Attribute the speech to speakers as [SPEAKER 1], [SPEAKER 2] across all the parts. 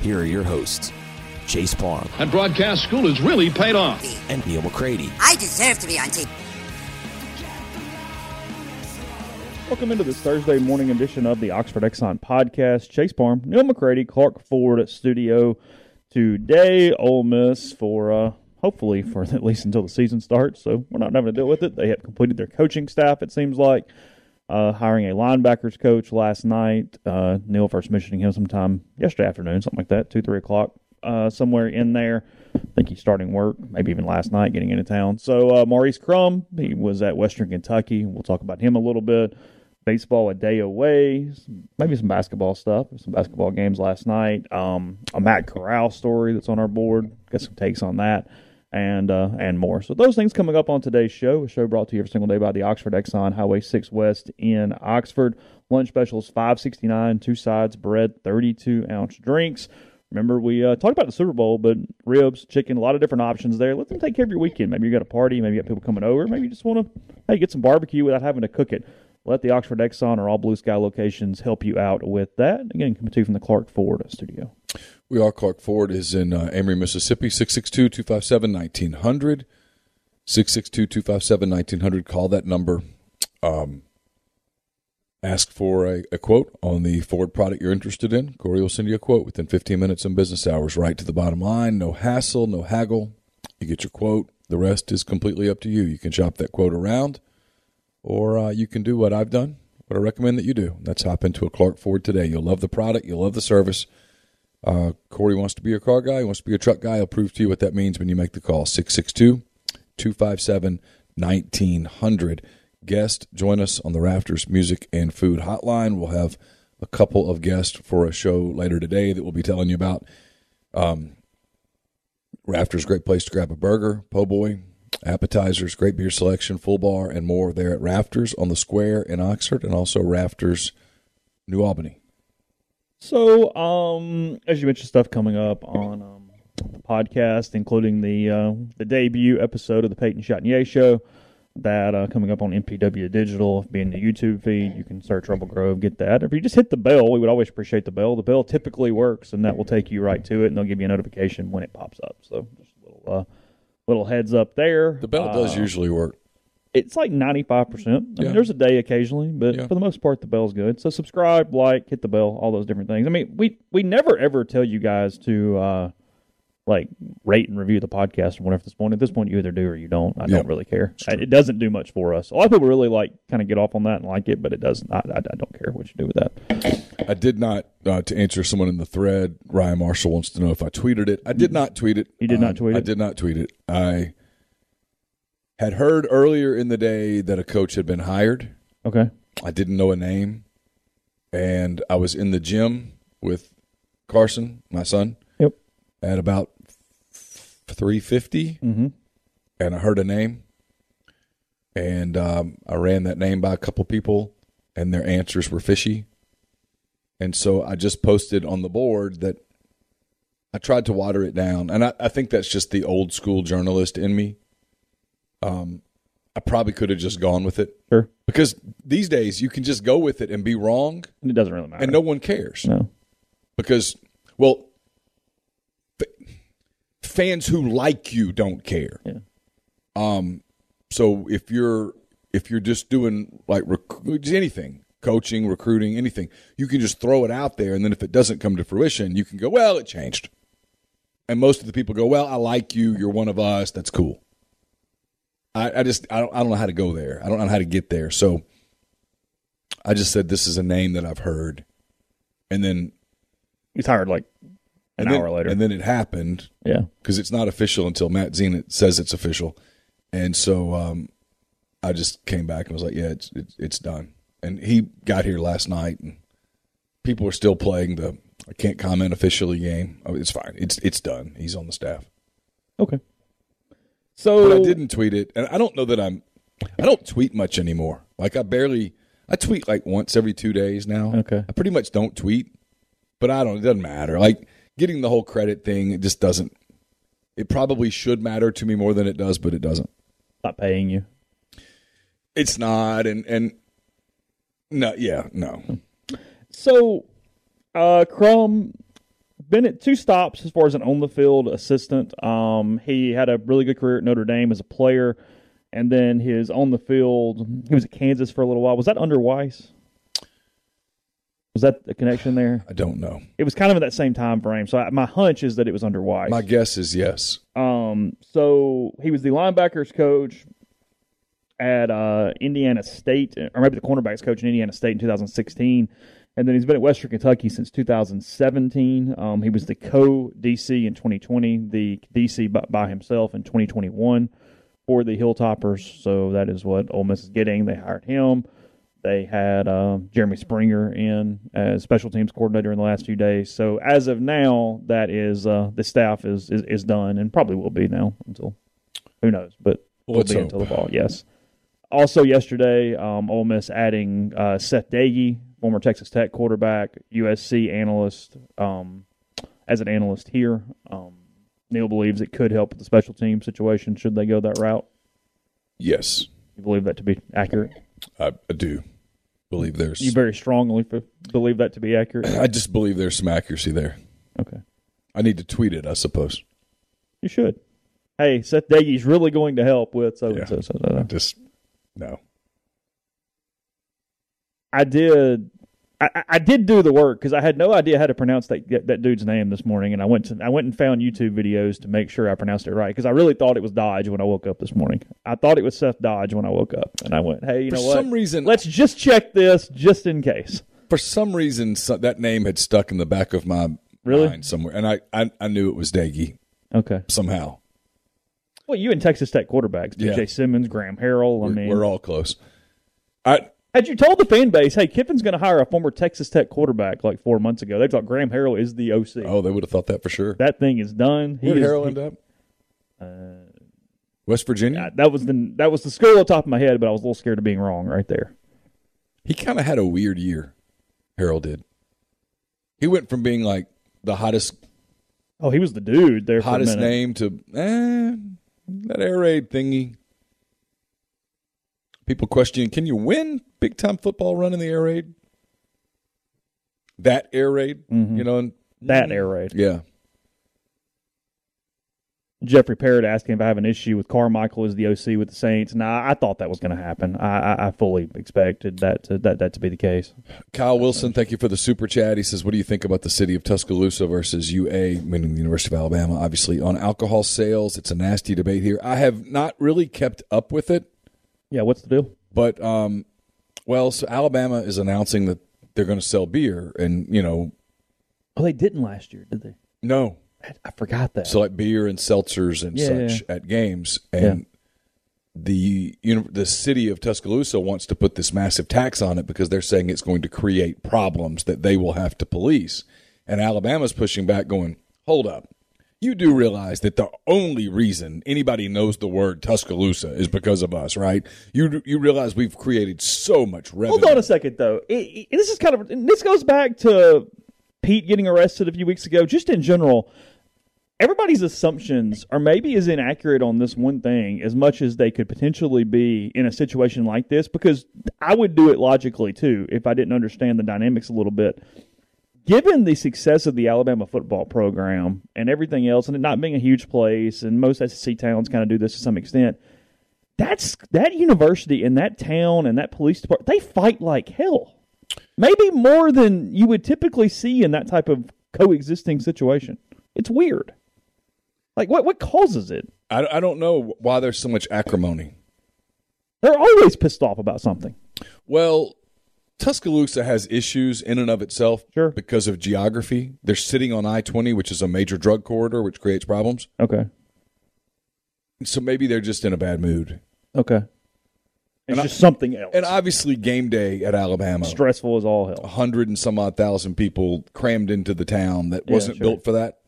[SPEAKER 1] here are your hosts, Chase Parham.
[SPEAKER 2] And broadcast school has really paid off.
[SPEAKER 1] and Neil McCready.
[SPEAKER 3] I deserve to be on TV.
[SPEAKER 4] Welcome into this Thursday morning edition of the Oxford Exxon podcast. Chase Parham, Neil McCready, Clark Ford Studio. Today, Ole Miss for uh, hopefully for at least until the season starts. So we're not having to deal with it. They have completed their coaching staff. It seems like uh, hiring a linebackers coach last night. Uh, Neil first mentioning him sometime yesterday afternoon, something like that, two three o'clock, uh, somewhere in there. I think he's starting work, maybe even last night, getting into town. So uh, Maurice Crum, he was at Western Kentucky. We'll talk about him a little bit baseball a day away, maybe some basketball stuff, some basketball games last night. Um, a Matt Corral story that's on our board. Got some takes on that and uh, and more. So those things coming up on today's show. A show brought to you every single day by the Oxford Exxon Highway 6 West in Oxford. Lunch specials 569, two sides, bread, 32 ounce drinks. Remember, we uh, talked about the Super Bowl, but ribs, chicken, a lot of different options there. Let them take care of your weekend. Maybe you got a party, maybe you got people coming over, maybe you just want to hey get some barbecue without having to cook it. Let the Oxford Exxon or all Blue Sky locations help you out with that. Again, coming to you from the Clark Ford studio.
[SPEAKER 5] We are Clark Ford is in uh, Amory, Mississippi, 662-257-1900. 662-257-1900. Call that number. Um, ask for a, a quote on the Ford product you're interested in. Corey will send you a quote within 15 minutes in business hours, right to the bottom line. No hassle, no haggle. You get your quote. The rest is completely up to you. You can shop that quote around, or uh, you can do what I've done, what I recommend that you do. That's hop into a Clark Ford today. You'll love the product. You'll love the service. Uh, Corey wants to be your car guy. He wants to be your truck guy. I'll prove to you what that means when you make the call. 662 257 1900. Guest, join us on the Rafters Music and Food Hotline. We'll have a couple of guests for a show later today that we'll be telling you about. Um, Rafters, great place to grab a burger, po' boy, appetizers, great beer selection, full bar, and more there at Rafters on the Square in Oxford, and also Rafters, New Albany.
[SPEAKER 4] So, um, as you mentioned, stuff coming up on um, the podcast, including the uh, the debut episode of the Peyton Chatinier Show. That uh, coming up on MPW Digital, being the YouTube feed, you can search Rebel Grove, get that. If you just hit the bell, we would always appreciate the bell. The bell typically works, and that will take you right to it, and they'll give you a notification when it pops up. So, just a little uh, little heads up there.
[SPEAKER 5] The bell does
[SPEAKER 4] Uh,
[SPEAKER 5] usually work.
[SPEAKER 4] It's like 95%. I
[SPEAKER 5] Yeah.
[SPEAKER 4] mean, there's a day occasionally, but
[SPEAKER 5] Yeah.
[SPEAKER 4] for the most part, the bell's good. So subscribe, like, hit the bell, all those different things. I mean, we, we never ever tell you guys to, uh, like, rate and review the podcast or whatever at this point. At this point, you either do or you don't. I
[SPEAKER 5] Yeah.
[SPEAKER 4] don't really care. It doesn't do much for us. A lot of people really, like, kind of get off on that and like it, but it doesn't. I, I, I don't care what you do with that.
[SPEAKER 5] I did not, uh, to answer someone in the thread, Ryan Marshall wants to know if I tweeted it. I did not tweet it.
[SPEAKER 4] You did not tweet
[SPEAKER 5] I did not tweet it. I had heard earlier in the day that a coach had been hired.
[SPEAKER 4] Okay.
[SPEAKER 5] I didn't know a name. And I was in the gym with Carson, my son,
[SPEAKER 4] Yep.
[SPEAKER 5] at about 350
[SPEAKER 4] Mm-hmm.
[SPEAKER 5] and I heard a name, and um, I ran that name by a couple people, and their answers were fishy, and so I just posted on the board that I tried to water it down, and I, I think that's just the old school journalist in me. Um, I probably could have just gone with it
[SPEAKER 4] Sure.
[SPEAKER 5] because these days you can just go with it and be wrong, And
[SPEAKER 4] It doesn't really matter.
[SPEAKER 5] and no one cares.
[SPEAKER 4] no.
[SPEAKER 5] because well f- fans who like you don't care
[SPEAKER 4] Yeah.
[SPEAKER 5] um so if you're if you're just doing like rec- anything coaching recruiting anything you can just throw it out there and then if it doesn't come to fruition you can go well it changed and most of the people go well i like you you're one of us that's cool i, I just I don't, I don't know how to go there i don't know how to get there so i just said this is a name that i've heard and then
[SPEAKER 4] He's hired like an
[SPEAKER 5] then,
[SPEAKER 4] hour later.
[SPEAKER 5] And then it happened
[SPEAKER 4] yeah.
[SPEAKER 5] because it's not official until Matt Zenitz says it's official. And so um, I just came back and was like, yeah, it's, it's it's done. And he got here last night, and people are still playing the I can't comment officially game. Oh, it's fine. It's it's done. He's on the staff.
[SPEAKER 4] Okay. So
[SPEAKER 5] But I didn't tweet it, and I don't know that I'm. I don't tweet much anymore. Like I barely. I tweet like once every two days now.
[SPEAKER 4] Okay.
[SPEAKER 5] I pretty much don't tweet, but I don't. It doesn't matter. Like getting the whole credit thing, it just doesn't. It probably should matter to me more than it does, but it doesn't.
[SPEAKER 4] not paying you.
[SPEAKER 5] It's not, and and no, yeah, no.
[SPEAKER 4] So, uh, Crum Bennett two stops as far as an on the field assistant. Um, he had a really good career at Notre Dame as a player, and then his on the field. He was at Kansas for a little while. Was that under Weis? Was that the connection there?
[SPEAKER 5] I don't know.
[SPEAKER 4] It was kind of in that same time frame. So I, my hunch is that it was under Weis.
[SPEAKER 5] My guess is yes.
[SPEAKER 4] Um, so he was the linebackers coach at uh, Indiana State, or maybe the cornerbacks coach in Indiana State in 2016. And then he's been at Western Kentucky since 2017. Um, he was the co DC in 2020, the DC by, by himself in 2021 for the Hilltoppers. So that is what Ole Miss is getting. They hired him. They had uh, Jeremy Springer in as special teams coordinator in the last few days. So as of now, that is uh, the staff is, is is done and probably will be now until who knows, but will
[SPEAKER 5] Let's
[SPEAKER 4] be
[SPEAKER 5] hope.
[SPEAKER 4] until the fall. Yes. Also yesterday, um, Ole Miss adding uh, Seth Doege, former Texas Tech quarterback, USC analyst, um, as an analyst here. Um, Neil believes it could help with the special team situation should they go that route.
[SPEAKER 5] Yes,
[SPEAKER 4] You believe that to be accurate?
[SPEAKER 5] I, I do believe there's.
[SPEAKER 4] You very strongly f- believe that to be accurate.
[SPEAKER 5] I just believe there's some accuracy there.
[SPEAKER 4] Okay,
[SPEAKER 5] I need to tweet it, I suppose.
[SPEAKER 4] you should. Hey, Seth Doege's really going to help with so and so.
[SPEAKER 5] Just no.
[SPEAKER 4] I did. I, I- did do the work because I had no idea how to pronounce that that dude's name this morning, and I went to I went and found YouTube videos to make sure I pronounced it right because I really thought it was Dodge when I woke up this morning. I thought it was Seth Dodge when I woke up, and I went, "Hey, you
[SPEAKER 5] For
[SPEAKER 4] know what?
[SPEAKER 5] some reason,
[SPEAKER 4] Let's just check this just in case."
[SPEAKER 5] for some reason, so, that name had stuck in the back of my
[SPEAKER 4] Really?
[SPEAKER 5] mind somewhere, and I, I, I knew it was Daggy
[SPEAKER 4] Okay.
[SPEAKER 5] somehow.
[SPEAKER 4] Well, you and Texas Tech quarterbacks,
[SPEAKER 5] Yeah.
[SPEAKER 4] DJ Simmons, Graham Harrell. I
[SPEAKER 5] We're,
[SPEAKER 4] mean,
[SPEAKER 5] we're all close. I
[SPEAKER 4] had you told the fan base, "Hey, Kiffin's going to hire a former Texas Tech quarterback," like four months ago, they thought Graham Harrell is the OC.
[SPEAKER 5] oh, they would have thought that for sure.
[SPEAKER 4] That thing is done.
[SPEAKER 5] Where did
[SPEAKER 4] he-
[SPEAKER 5] end up?
[SPEAKER 4] Uh,
[SPEAKER 5] West Virginia.
[SPEAKER 4] That was the that was the school on top of my head, but I was a little scared of being wrong right there.
[SPEAKER 5] He kind of had a weird year. Harrell did. He went from being like the hottest
[SPEAKER 4] Oh, he was the dude there.
[SPEAKER 5] hottest
[SPEAKER 4] for a minute.
[SPEAKER 5] name to eh, that air raid thingy. People question: Can you win big time football run in the air raid? That air raid, you know, and,
[SPEAKER 4] Mm-hmm. That air raid.
[SPEAKER 5] yeah.
[SPEAKER 4] Jeffrey Parrott asking if I have an issue with Carmichael as the OC with the Saints. Nah, I thought that was going to happen. I, I, I fully expected that to, that that to be the case.
[SPEAKER 5] Kyle Wilson, thank you for the super chat. He says, "What do you think about the city of Tuscaloosa versus UA, meaning the University of Alabama? Obviously, on alcohol sales, it's a nasty debate here. I have not really kept up with it,
[SPEAKER 4] Yeah, what's the deal?
[SPEAKER 5] but um, well, so Alabama is announcing that they're going to sell beer, and you know,
[SPEAKER 4] Oh, they didn't last year, did they?
[SPEAKER 5] no,
[SPEAKER 4] I, I forgot that.
[SPEAKER 5] so like beer and seltzers and
[SPEAKER 4] Yeah,
[SPEAKER 5] such
[SPEAKER 4] yeah.
[SPEAKER 5] at games, and the you know the city of Tuscaloosa wants to put this massive tax on it because they're saying it's going to create problems that they will have to police, and Alabama's pushing back, going, "Hold up." You do realize that the only reason anybody knows the word Tuscaloosa is because of us, right? You you realize we've created so much revenue.
[SPEAKER 4] Hold on a second, though. It, it- this is kind of this goes back to Pete getting arrested a few weeks ago. Just in general, everybody's assumptions are maybe as inaccurate on this one thing as much as they could potentially be in a situation like this because I would do it logically too if I didn't understand the dynamics a little bit. Given the success of the Alabama football program and everything else, and it not being a huge place, and most SEC towns kind of do this to some extent, that's that university and that town and that police department, they fight like hell. Maybe more than you would typically see in that type of coexisting situation. It's weird. Like what what causes it?
[SPEAKER 5] I, I don't know why there's so much acrimony.
[SPEAKER 4] They're always pissed off about something.
[SPEAKER 5] Well, Tuscaloosa has issues in and of itself
[SPEAKER 4] Sure.
[SPEAKER 5] because of geography. They're sitting on I 20, which is a major drug corridor, which creates problems.
[SPEAKER 4] Okay.
[SPEAKER 5] So maybe they're just in a bad mood.
[SPEAKER 4] Okay. It's
[SPEAKER 5] And I-
[SPEAKER 4] just something else.
[SPEAKER 5] And obviously, game day at Alabama,
[SPEAKER 4] stressful as all
[SPEAKER 5] a
[SPEAKER 4] hell.
[SPEAKER 5] hundred and some odd thousand people crammed into the town that
[SPEAKER 4] Yeah,
[SPEAKER 5] wasn't
[SPEAKER 4] sure.
[SPEAKER 5] built for that.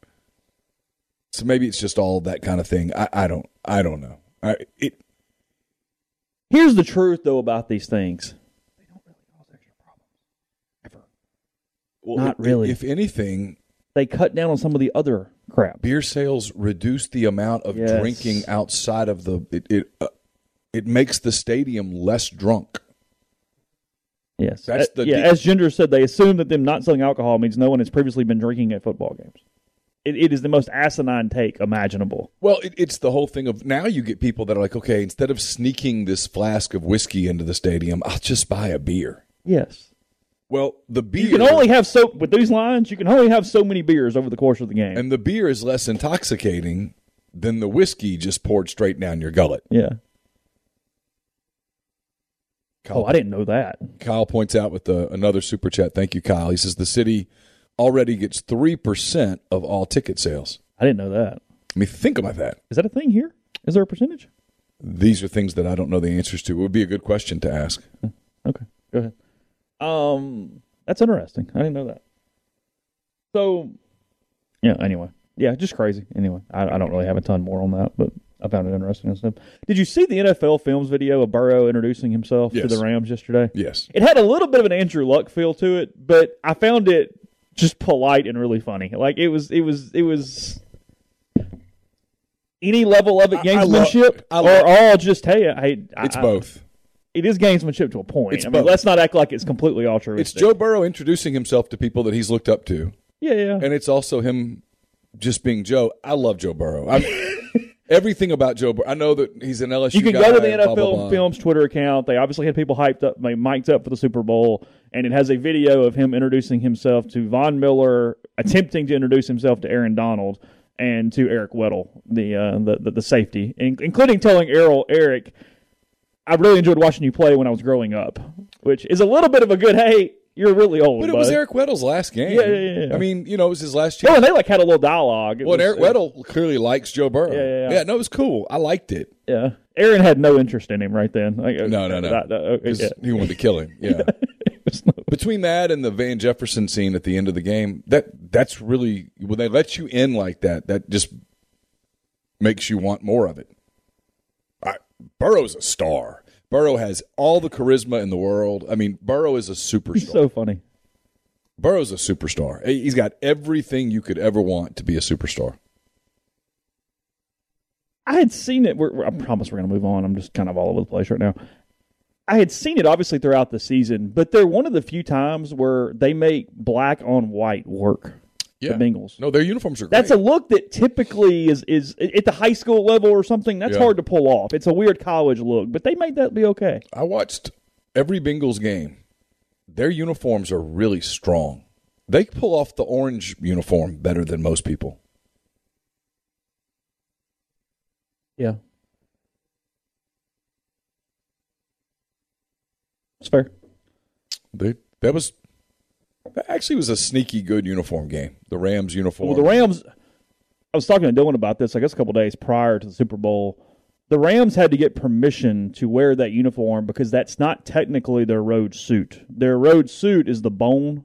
[SPEAKER 5] So maybe it's just all that kind of thing. I, I don't. I don't know. I, it,
[SPEAKER 4] Here's the truth though about these things.
[SPEAKER 5] Well,
[SPEAKER 4] Not
[SPEAKER 5] if-
[SPEAKER 4] really.
[SPEAKER 5] If anything,
[SPEAKER 4] They cut down on some of the other crap.
[SPEAKER 5] beer sales reduce the amount of
[SPEAKER 4] Yes.
[SPEAKER 5] drinking outside of the. It it, uh, it makes the stadium less drunk.
[SPEAKER 4] Yes.
[SPEAKER 5] That's
[SPEAKER 4] Uh,
[SPEAKER 5] the
[SPEAKER 4] yeah,
[SPEAKER 5] de-
[SPEAKER 4] as Ginger said, they assume that them not selling alcohol means no one has previously been drinking at football games. It, it is the most asinine take imaginable.
[SPEAKER 5] Well, it, it's the whole thing of now you get people that are like, okay, instead of sneaking this flask of whiskey into the stadium, I'll just buy a beer.
[SPEAKER 4] Yes.
[SPEAKER 5] Well, the beer
[SPEAKER 4] You can only have so with these lines. You can only have so many beers over the course of the game.
[SPEAKER 5] and the beer is less intoxicating than the whiskey just poured straight down your gullet.
[SPEAKER 4] yeah.
[SPEAKER 5] Kyle,
[SPEAKER 4] Oh, I didn't know that.
[SPEAKER 5] Kyle points out with the, another super chat. Thank you, Kyle. He says the city already gets three percent of all ticket sales.
[SPEAKER 4] I didn't know that.
[SPEAKER 5] I mean, think about that.
[SPEAKER 4] Is that a thing here? Is there a percentage?
[SPEAKER 5] These are things that I don't know the answers to. It would be a good question to ask.
[SPEAKER 4] Okay, go ahead. Um, that's interesting. I didn't know that. So, yeah. Anyway, yeah, just crazy. Anyway, I, I don't really have a ton more on that, but I found it interesting and stuff. Did you see the NFL Films video of Burrow introducing himself to the Rams yesterday?
[SPEAKER 5] Yes.
[SPEAKER 4] It had a little bit of an Andrew Luck feel to it, but I found it just polite and really funny. Like it was, it was, it was. Any level of it
[SPEAKER 5] I- I love-
[SPEAKER 4] gamesmanship,
[SPEAKER 5] I
[SPEAKER 4] or all just hey, hey,
[SPEAKER 5] It's
[SPEAKER 4] I-
[SPEAKER 5] both.
[SPEAKER 4] It is gamesmanship to a point.
[SPEAKER 5] It's
[SPEAKER 4] I mean,
[SPEAKER 5] both.
[SPEAKER 4] let's not act like it's completely altruistic.
[SPEAKER 5] It's Joe Burrow introducing himself to people that he's looked up to.
[SPEAKER 4] Yeah, yeah.
[SPEAKER 5] and it's also him just being Joe. I love Joe Burrow. I'm, everything about Joe Burrow. I know that he's an LSU.
[SPEAKER 4] you can go to the NFL
[SPEAKER 5] blah, blah.
[SPEAKER 4] Films Twitter account. They obviously had people hyped up, like, mic'd up for the Super Bowl, and it has a video of him introducing himself to Von Miller, attempting to introduce himself to Aaron Donald and to Eric Weddle, the uh, the, the the safety, in, including telling Errol Eric, "I really enjoyed watching you play when I was growing up," which is a little bit of a good. Hey, you're really old,
[SPEAKER 5] But it was. Eric Weddle's last game.
[SPEAKER 4] Yeah, yeah, yeah.
[SPEAKER 5] I mean, you know, it was his last
[SPEAKER 4] Oh,
[SPEAKER 5] chance.
[SPEAKER 4] and they like had a little dialogue. It
[SPEAKER 5] well,
[SPEAKER 4] was-
[SPEAKER 5] Eric Weddle clearly likes Joe Burrow.
[SPEAKER 4] Yeah, yeah, yeah.
[SPEAKER 5] no, it was cool. I liked it.
[SPEAKER 4] Yeah, Aaron had no interest in him right then. Like,
[SPEAKER 5] No, no, no.
[SPEAKER 4] that- that- okay, yeah.
[SPEAKER 5] He wanted to kill him. Yeah. Between that and the Van Jefferson scene at the end of the game, that that's really when they let you in like that, that just makes you want more of it. Burrow's a star. Burrow has all the charisma in the world. I mean, Burrow is a superstar.
[SPEAKER 4] He's so funny.
[SPEAKER 5] Burrow's a superstar. He's got everything you could ever want to be a superstar.
[SPEAKER 4] I had seen it. We're, we're- I promise we're going to move on. I'm just kind of all over the place right now. I had seen it obviously throughout the season, but they're one of the few times where they make black on white work.
[SPEAKER 5] Yeah.
[SPEAKER 4] The Bengals.
[SPEAKER 5] No, their uniforms are great.
[SPEAKER 4] That's a look that typically is is at the high school level or something. That's
[SPEAKER 5] Yeah.
[SPEAKER 4] hard to pull off. It's a weird college look, but they made that be okay.
[SPEAKER 5] I watched every Bengals game. Their uniforms are really strong. They pull off the orange uniform better than most people.
[SPEAKER 4] Yeah, it's fair.
[SPEAKER 5] They, that was that actually was a sneaky good uniform game. The Rams uniform.
[SPEAKER 4] Well, the Rams. I was talking to Dylan about this, I guess, a couple days prior to the Super Bowl. The Rams had to get permission to wear that uniform because that's not technically their road suit. Their road suit is the bone,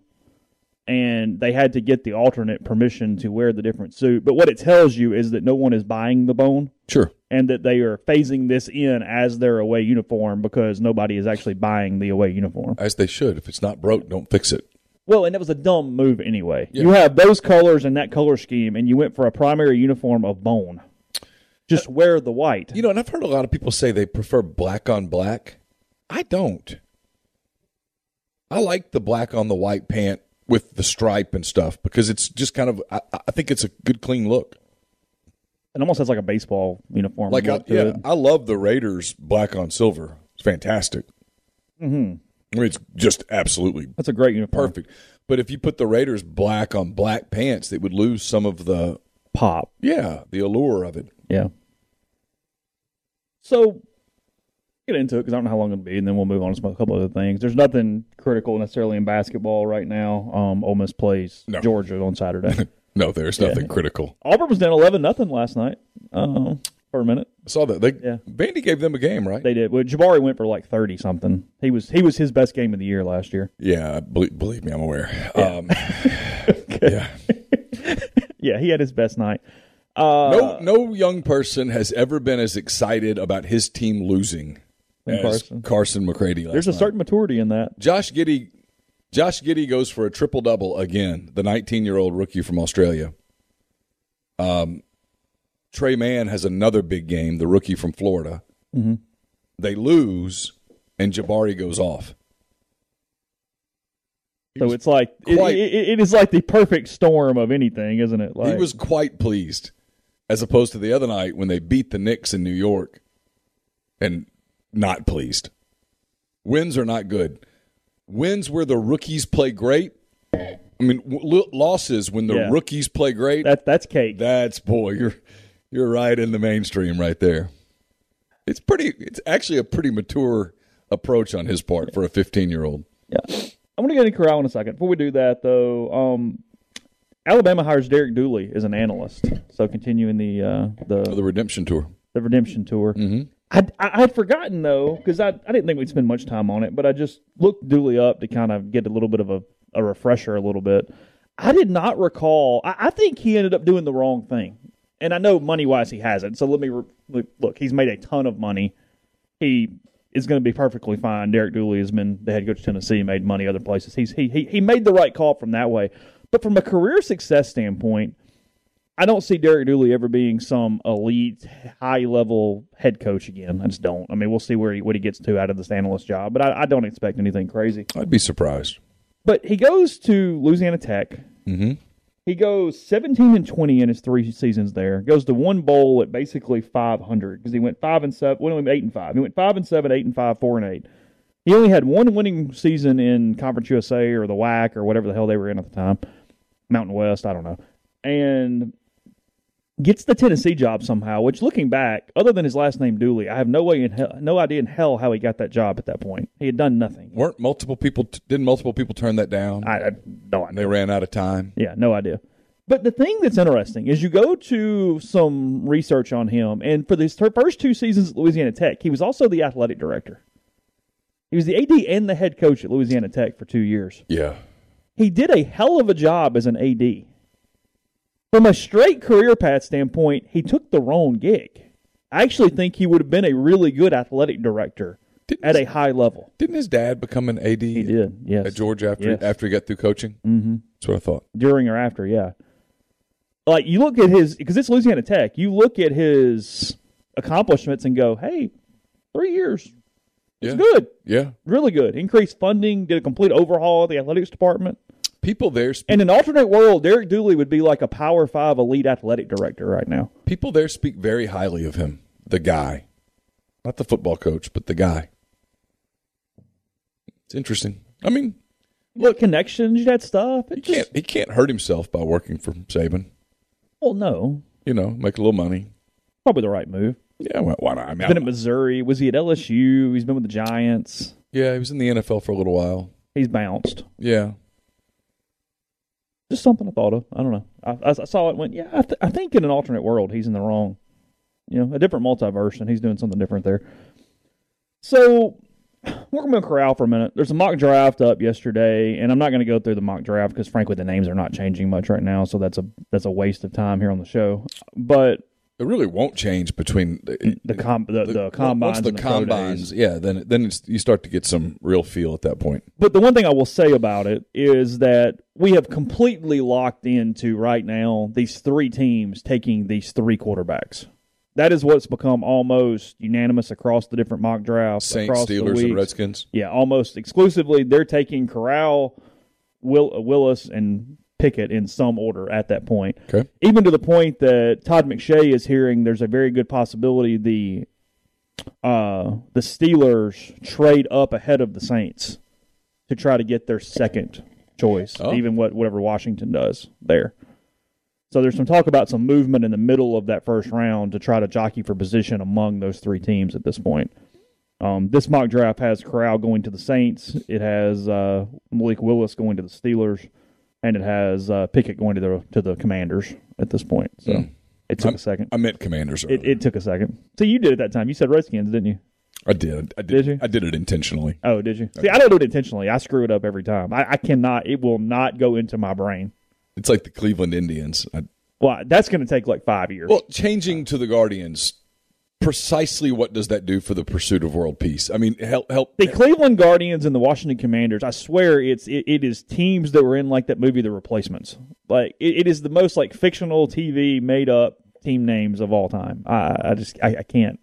[SPEAKER 4] and they had to get the alternate permission to wear the different suit. But what it tells you is that no one is buying the bone
[SPEAKER 5] Sure.
[SPEAKER 4] and that they are phasing this in as their away uniform because nobody is actually buying the away uniform.
[SPEAKER 5] As they should. If it's not broke, don't fix it.
[SPEAKER 4] Well, and it was a dumb move anyway.
[SPEAKER 5] Yeah.
[SPEAKER 4] You have those colors and that color scheme, and you went for a primary uniform of bone. Just wear the white.
[SPEAKER 5] You know, and I've heard a lot of people say they prefer black on black. I don't. I like the black on the white pant with the stripe and stuff because it's just kind of. I, I think it's a good, clean look.
[SPEAKER 4] It almost has like a baseball uniform.
[SPEAKER 5] Like, I, yeah,
[SPEAKER 4] it.
[SPEAKER 5] I love the Raiders black on silver. It's fantastic. Mm-hmm. I mean, it's just absolutely
[SPEAKER 4] That's a great uniform.
[SPEAKER 5] perfect. But if you put the Raiders black on black pants, it would lose some of the
[SPEAKER 4] Pop.
[SPEAKER 5] yeah the allure of it.
[SPEAKER 4] Yeah. So get into it because I don't know how long it'll be, and then we'll move on to some, a couple other things. There's nothing critical necessarily in basketball right now. Um, Ole Miss plays
[SPEAKER 5] No.
[SPEAKER 4] Georgia on Saturday.
[SPEAKER 5] No, there's nothing critical.
[SPEAKER 4] Auburn was down eleven nothing last night. Uh, for a minute
[SPEAKER 5] I saw that they
[SPEAKER 4] Yeah.
[SPEAKER 5] Vandy gave them a game, right?
[SPEAKER 4] they did. Well, Jabari went for like thirty something. He was he was his best game of the year last year.
[SPEAKER 5] yeah, believe, believe me, I'm aware. Um, yeah.
[SPEAKER 4] Yeah, he had his best night. Uh,
[SPEAKER 5] No, no young person has ever been as excited about his team losing as
[SPEAKER 4] Carson.
[SPEAKER 5] Carson, McCready. Last
[SPEAKER 4] there's a
[SPEAKER 5] night.
[SPEAKER 4] certain maturity in that.
[SPEAKER 5] Josh Giddey. Josh Giddey goes for a triple double again. The 19 year old rookie from Australia. Um, Tre Mann has another big game. The rookie from Florida.
[SPEAKER 4] Mm-hmm.
[SPEAKER 5] They lose, and Jabari goes off.
[SPEAKER 4] So it's like
[SPEAKER 5] quite-
[SPEAKER 4] it, it is like the perfect storm of anything, isn't it? Like,
[SPEAKER 5] he was quite pleased, as opposed to the other night when they beat the Knicks in New York, and not pleased. Wins are not good. Wins where the rookies play great. I mean, w- losses when the
[SPEAKER 4] Yeah.
[SPEAKER 5] rookies play great.
[SPEAKER 4] that that's cake.
[SPEAKER 5] That's boy, you're you're right in the mainstream right there. It's pretty. It's actually a pretty mature approach on his part for a 15 year old.
[SPEAKER 4] Yeah. I'm going to get into Corral in a second. Before we do that, though, um, Alabama hires Derek Dooley as an analyst. So continuing the uh, the
[SPEAKER 5] The redemption tour.
[SPEAKER 4] the redemption tour. Mm-hmm. I, I I'd forgotten though because I I didn't think we'd spend much time on it, but I just looked Dooley up to kind of get a little bit of a, a refresher a little bit. I did not recall. I, I think he ended up doing the wrong thing, and I know money wise he hasn't. So let me re- look. He's made a ton of money. He is going to be perfectly fine. Derek Dooley has been the head coach of Tennessee, made money other places. He's he he he made the right call from that way. But from a career success standpoint, I don't see Derek Dooley ever being some elite, high level head coach again. I just don't. I mean, we'll see where he what he gets to out of this analyst job, but I, I don't expect anything crazy.
[SPEAKER 5] I'd be surprised.
[SPEAKER 4] But he goes to Louisiana Tech.
[SPEAKER 5] Mm-hmm.
[SPEAKER 4] He goes 17 and 20 in his three seasons there. Goes to one bowl at basically 500 because he went five and seven. Well, he went eight and five. He went five and seven, eight and five, four and eight. He only had one winning season in Conference USA or the WAC or whatever the hell they were in at the time, Mountain West. I don't know. And gets the Tennessee job somehow. Which, looking back, other than his last name Dooley, I have no way in hell, no idea in hell how he got that job at that point. He had done nothing.
[SPEAKER 5] Weren't multiple people? Didn't multiple people turn that down?
[SPEAKER 4] I, I no idea.
[SPEAKER 5] they ran out of time.
[SPEAKER 4] Yeah, no idea. But the thing that's interesting is you go to some research on him, and for these ter- first two seasons at Louisiana Tech, he was also the athletic director. He was the AD and the head coach at Louisiana Tech for two years.
[SPEAKER 5] Yeah.
[SPEAKER 4] He did a hell of a job as an AD. From a straight career path standpoint, he took the wrong gig. I actually think he would have been a really good athletic director
[SPEAKER 5] Didn't
[SPEAKER 4] at a high level.
[SPEAKER 5] didn't his dad become an AD
[SPEAKER 4] He did, yes.
[SPEAKER 5] at Georgia after
[SPEAKER 4] Yes.
[SPEAKER 5] after he got through coaching? Mm-hmm. That's what I thought.
[SPEAKER 4] during or after, yeah. Like you look at his because it's Louisiana Tech. You look at his accomplishments and go, "Hey, three years, it's
[SPEAKER 5] Yeah.
[SPEAKER 4] good,
[SPEAKER 5] Yeah.
[SPEAKER 4] really good." Increased funding, did a complete overhaul of the athletics department.
[SPEAKER 5] People there. Speak,
[SPEAKER 4] In an alternate world, Derek Dooley would be like a Power Five elite athletic director right now.
[SPEAKER 5] people there speak very highly of him. The guy, not the football coach, but the guy. It's interesting. I mean,
[SPEAKER 4] Look, connections, that stuff. It
[SPEAKER 5] he
[SPEAKER 4] just,
[SPEAKER 5] can't he can't hurt himself by working for Saban.
[SPEAKER 4] well, no,
[SPEAKER 5] You know, make a little money.
[SPEAKER 4] probably the right move.
[SPEAKER 5] Yeah, why, why not? I mean,
[SPEAKER 4] Been at Missouri. Was he at LSU? He's been with the Giants.
[SPEAKER 5] yeah, he was in the NFL for a little while.
[SPEAKER 4] He's bounced.
[SPEAKER 5] Yeah,
[SPEAKER 4] just something I thought of. I don't know. I, I, saw it. Went, yeah. I, th- I think in an alternate world, he's in the wrong. You know, a different multiverse, and he's doing something different there. So we're going to corral for a minute. There's a mock draft up yesterday, and I'm not going to go through the mock draft because, frankly, the names are not changing much right now. So that's a that's a waste of time here on the show. But
[SPEAKER 5] It really won't change between the
[SPEAKER 6] The com the, the, combines
[SPEAKER 5] Once the
[SPEAKER 6] the
[SPEAKER 5] combines, yeah, then then it's, you start to get some real feel at that point.
[SPEAKER 4] But the one thing I will say about it is that we have completely locked into right now these three teams taking these three quarterbacks. That is what's become almost unanimous across the different mock drafts.
[SPEAKER 5] Saints,
[SPEAKER 4] across the
[SPEAKER 5] Steelers, and. Redskins.
[SPEAKER 4] Yeah, almost exclusively. They're taking Corral, Will, Willis, and Pickett in some order at that point.
[SPEAKER 5] Okay.
[SPEAKER 4] Even to the point that Todd McShay is hearing there's a very good possibility the uh, the Steelers trade up ahead of the Saints to try to get their second choice,
[SPEAKER 5] Oh.
[SPEAKER 4] even what whatever Washington does there. So there's some talk about some movement in the middle of that first round to try to jockey for position among those three teams at this point. Um, this mock draft has Corral going to the Saints. It has uh, Malik Willis going to the Steelers, and it has uh, Pickett going to the to the Commanders at this point. So
[SPEAKER 5] Hmm.
[SPEAKER 4] it took
[SPEAKER 5] I'm-
[SPEAKER 4] a second.
[SPEAKER 5] I meant Commanders.
[SPEAKER 4] It, it took a second. So you did it that time. You said Redskins, didn't you?
[SPEAKER 5] I did. I did.
[SPEAKER 4] Did you?
[SPEAKER 5] I did it intentionally.
[SPEAKER 4] Oh, did you? See, I don't do it intentionally. I screw it up every time. I, I cannot. It will not go into my brain.
[SPEAKER 5] It's like the Cleveland Indians. I,
[SPEAKER 4] Well, that's going to take like five years.
[SPEAKER 5] well, changing to the Guardians. Precisely what does that do for the pursuit of world peace? I mean, help. help
[SPEAKER 4] the Cleveland Guardians and the Washington Commanders, I swear it's it, it is teams that were in like that movie The Replacements. Like it, it is the most like fictional TV made up team names of all time. I I just I, I can't.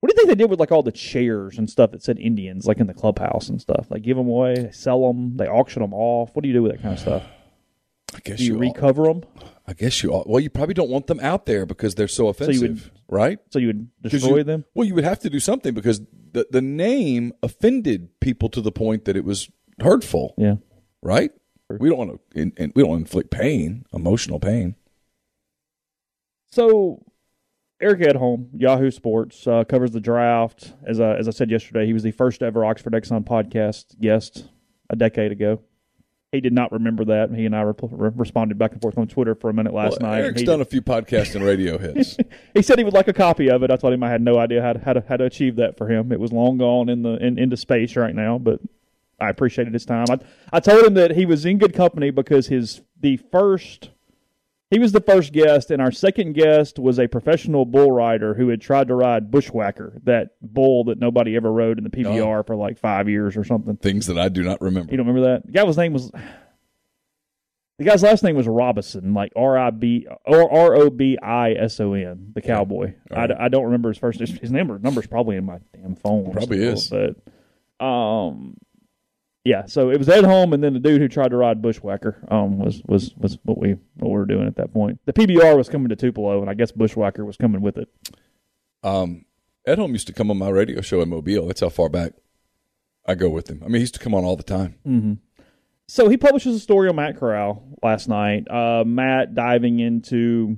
[SPEAKER 4] What do you think they did with like all the chairs and stuff that said Indians like in the clubhouse and stuff? Like give them away, sell them, they auction them off. What do you do with that kind of stuff?
[SPEAKER 5] I guess
[SPEAKER 4] Do you
[SPEAKER 5] you. all-
[SPEAKER 4] recover them
[SPEAKER 5] I guess you. all- Well, you probably don't want them out there because they're so
[SPEAKER 4] you
[SPEAKER 5] offensive,
[SPEAKER 4] would-
[SPEAKER 5] right?
[SPEAKER 4] so you would destroy
[SPEAKER 5] you-
[SPEAKER 4] them?
[SPEAKER 5] Well, you would have to do something because the the name offended people to the point that it was hurtful,
[SPEAKER 4] Yeah.
[SPEAKER 5] right? We don't want to, and we don't inflict pain, emotional pain.
[SPEAKER 4] So, Eric Edholm, Yahoo Sports, uh, covers the draft. As I, as I said yesterday, he was the first ever Oxford Exxon podcast guest a decade ago. He did not remember that. He and I repl- re- responded back and forth on Twitter for a minute last
[SPEAKER 5] Well,
[SPEAKER 4] night.
[SPEAKER 5] Eric's done a few podcast and radio hits.
[SPEAKER 4] he said he would like a copy of it. I told him I had no idea how to, how to, how to achieve that for him. It was long gone in the in, into space right now, but I appreciated his time. I, I told him that he was in good company because his the first he was the first guest, and our second guest was a professional bull rider who had tried to ride Bushwhacker, that bull that nobody ever rode in the PBR for like five years or something.
[SPEAKER 5] Things that I do not remember.
[SPEAKER 4] You don't remember that? The guy's name was the guy's last name was Robison, like R I B or R O B I S O N, the cowboy. I, I don't remember his first his, his number number's probably in my damn phone.
[SPEAKER 5] Probably
[SPEAKER 4] still,
[SPEAKER 5] is.
[SPEAKER 4] but um, yeah. So it was Edholm, and then the dude who tried to ride Bushwhacker um was was was what we what we were doing at that point. The PBR was coming to Tupelo, and I guess Bushwhacker was coming with it.
[SPEAKER 5] Um, Edholm used to come on my radio show in Mobile. That's how far back I go with him. I mean, he used to come on all the time.
[SPEAKER 4] So he publishes a story on Matt Corral last night. Uh, Matt diving into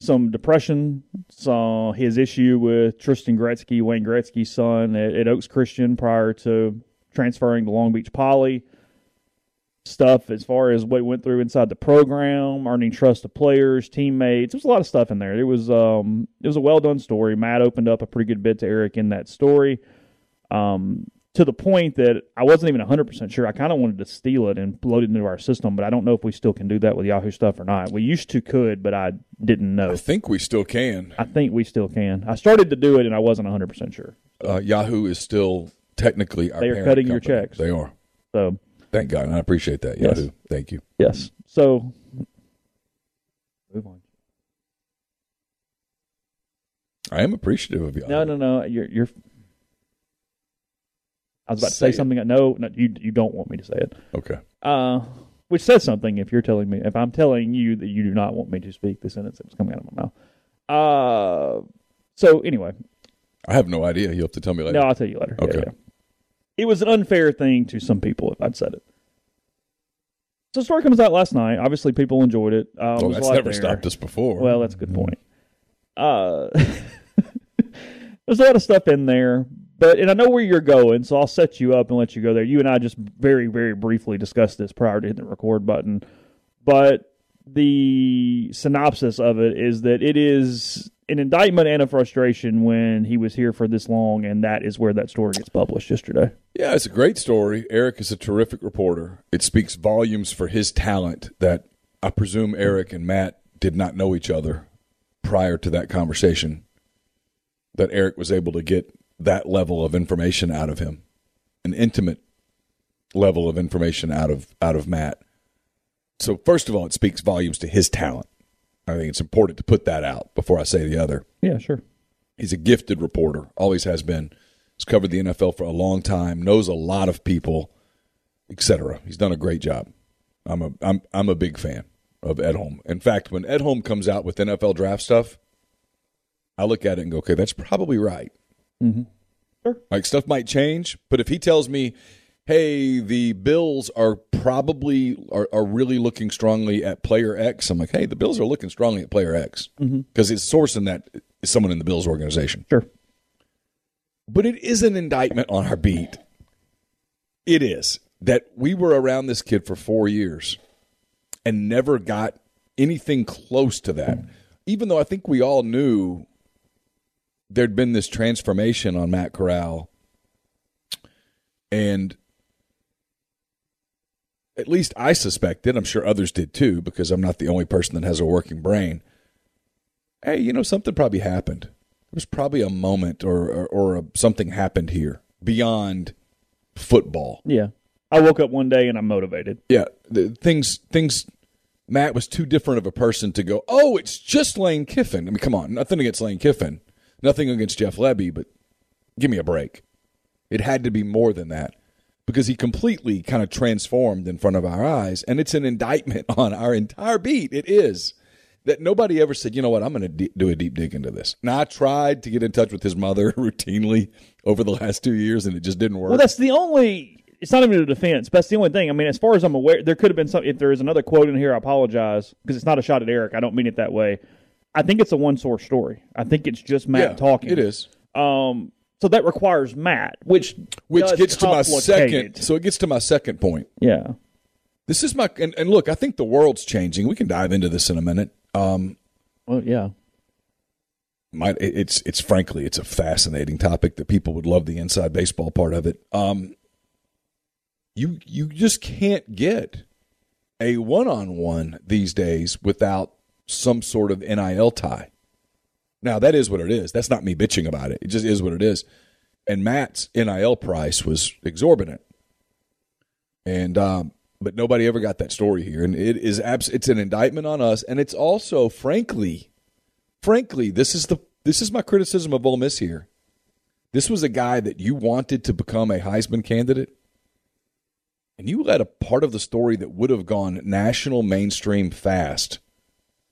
[SPEAKER 4] some depression, saw his issue with Tristan Gretzky, Wayne Gretzky's son at, at Oaks Christian prior to transferring to Long Beach Poly. Stuff as far as what went through inside the program, earning trust of players, teammates. There was a lot of stuff in there. It was um, it was a well done story. Matt opened up a pretty good bit to Eric in that story um, to the point that I wasn't even 100% sure. I kind of wanted to steal it and load it into our system, but I don't know if we still can do that with Yahoo stuff or not. We used to could, but I didn't know.
[SPEAKER 5] I think we still can.
[SPEAKER 4] I think we still can. I started to do it and I wasn't 100% sure.
[SPEAKER 5] Uh, Yahoo is still technically our
[SPEAKER 4] They are cutting your checks.
[SPEAKER 5] They are.
[SPEAKER 4] So,
[SPEAKER 5] Thank God. And I appreciate that,
[SPEAKER 4] Yes.
[SPEAKER 5] Thank you.
[SPEAKER 4] yes. So, move on.
[SPEAKER 5] I am appreciative of Yahoo.
[SPEAKER 4] No, no, no. You're, you're, I was about to
[SPEAKER 5] Say
[SPEAKER 4] say
[SPEAKER 5] it.
[SPEAKER 4] something. No, no, you, you don't want me to say it.
[SPEAKER 5] Okay.
[SPEAKER 4] Uh, which says something if you're telling me, if I'm telling you that you do not want me to speak the sentence that was coming out of my mouth. Uh, so anyway,
[SPEAKER 5] I have no idea. You'll have to tell me later.
[SPEAKER 4] no, I'll tell you later. Yeah,
[SPEAKER 5] Okay.
[SPEAKER 4] yeah. It was an unfair thing to some people if I'd said it. So the story comes out last night. Obviously, people enjoyed it. Uh,
[SPEAKER 5] well, that's never
[SPEAKER 4] there.
[SPEAKER 5] stopped us before.
[SPEAKER 4] Well, that's a good point. Uh, there's a lot of stuff in there, but and I know where you're going, so I'll set you up and let you go there. You and I just very, very briefly discussed this prior to hitting the record button, but the synopsis of it is that it is an indictment and a frustration when he was here for this long, and that is where that story gets published yesterday.
[SPEAKER 5] Yeah, it's a great story. Eric is a terrific reporter. It speaks volumes for his talent that I presume Eric and Matt did not know each other prior to that conversation that Eric was able to get that level of information out of him, an intimate level of information out of out of Matt. So first of all, it speaks volumes to his talent. I think it's important to put that out before I say the other.
[SPEAKER 4] Yeah, sure.
[SPEAKER 5] He's a gifted reporter, always has been. He's covered the NFL for a long time, knows a lot of people, etc. He's done a great job. I'm a I'm I'm a big fan of Ed Edholm. In fact, when Ed Edholm comes out with NFL draft stuff, I look at it and go, okay, that's probably right.
[SPEAKER 4] Mm-hmm. Sure.
[SPEAKER 5] Like stuff might change, but if he tells me, hey, the Bills are probably are, are really looking strongly at player X, I'm like, hey, the Bills are looking strongly at player X mm-hmm. because his source in that is someone in the Bills organization.
[SPEAKER 4] Sure.
[SPEAKER 5] But it is an indictment on our beat. It is that we were around this kid for four years and never got anything close to that. Mm-hmm. Even though I think we all knew there'd been this transformation on Matt Corral. And at least I suspected, I'm sure others did too, because I'm not the only person that has a working brain. Hey, you know, something probably happened. There was probably a moment or, or, or a, something happened here beyond football.
[SPEAKER 4] Yeah. I woke up one day and I'm motivated.
[SPEAKER 5] Yeah, the things things. Matt was too different of a person to go. Oh, it's just Lane Kiffin. I mean, come on, nothing against Lane Kiffin, nothing against Jeff Lebby, but give me a break. It had to be more than that because he completely kind of transformed in front of our eyes, and it's an indictment on our entire beat. It is that nobody ever said, you know what, I'm going to d- do a deep dig into this. Now I tried to get in touch with his mother routinely over the last two years, and it just didn't work.
[SPEAKER 4] Well, that's the only. It's not even a defense, but that's the only thing. I mean, as far as I'm aware, there could have been some. If there is another quote in here, I apologize because it's not a shot at Eric. I don't mean it that way. I think it's a one source story. I think it's just Matt
[SPEAKER 5] yeah,
[SPEAKER 4] talking.
[SPEAKER 5] It is.
[SPEAKER 4] Um, so that requires Matt, which
[SPEAKER 5] which gets to my second. So it gets to my second point.
[SPEAKER 4] Yeah.
[SPEAKER 5] This is my and, and look. I think the world's changing. We can dive into this in a minute. Um,
[SPEAKER 4] Well, yeah.
[SPEAKER 5] my it's it's frankly it's a fascinating topic that people would love the inside baseball part of it. Um, you you just can't get a one on one these days without some sort of nil tie. Now that is what it is. That's not me bitching about it. It just is what it is. And Matt's nil price was exorbitant, and um, but nobody ever got that story here, and it is abs- It's an indictment on us, and it's also, frankly, frankly, this is the this is my criticism of Ole Miss here. This was a guy that you wanted to become a Heisman candidate, and you let a part of the story that would have gone national mainstream fast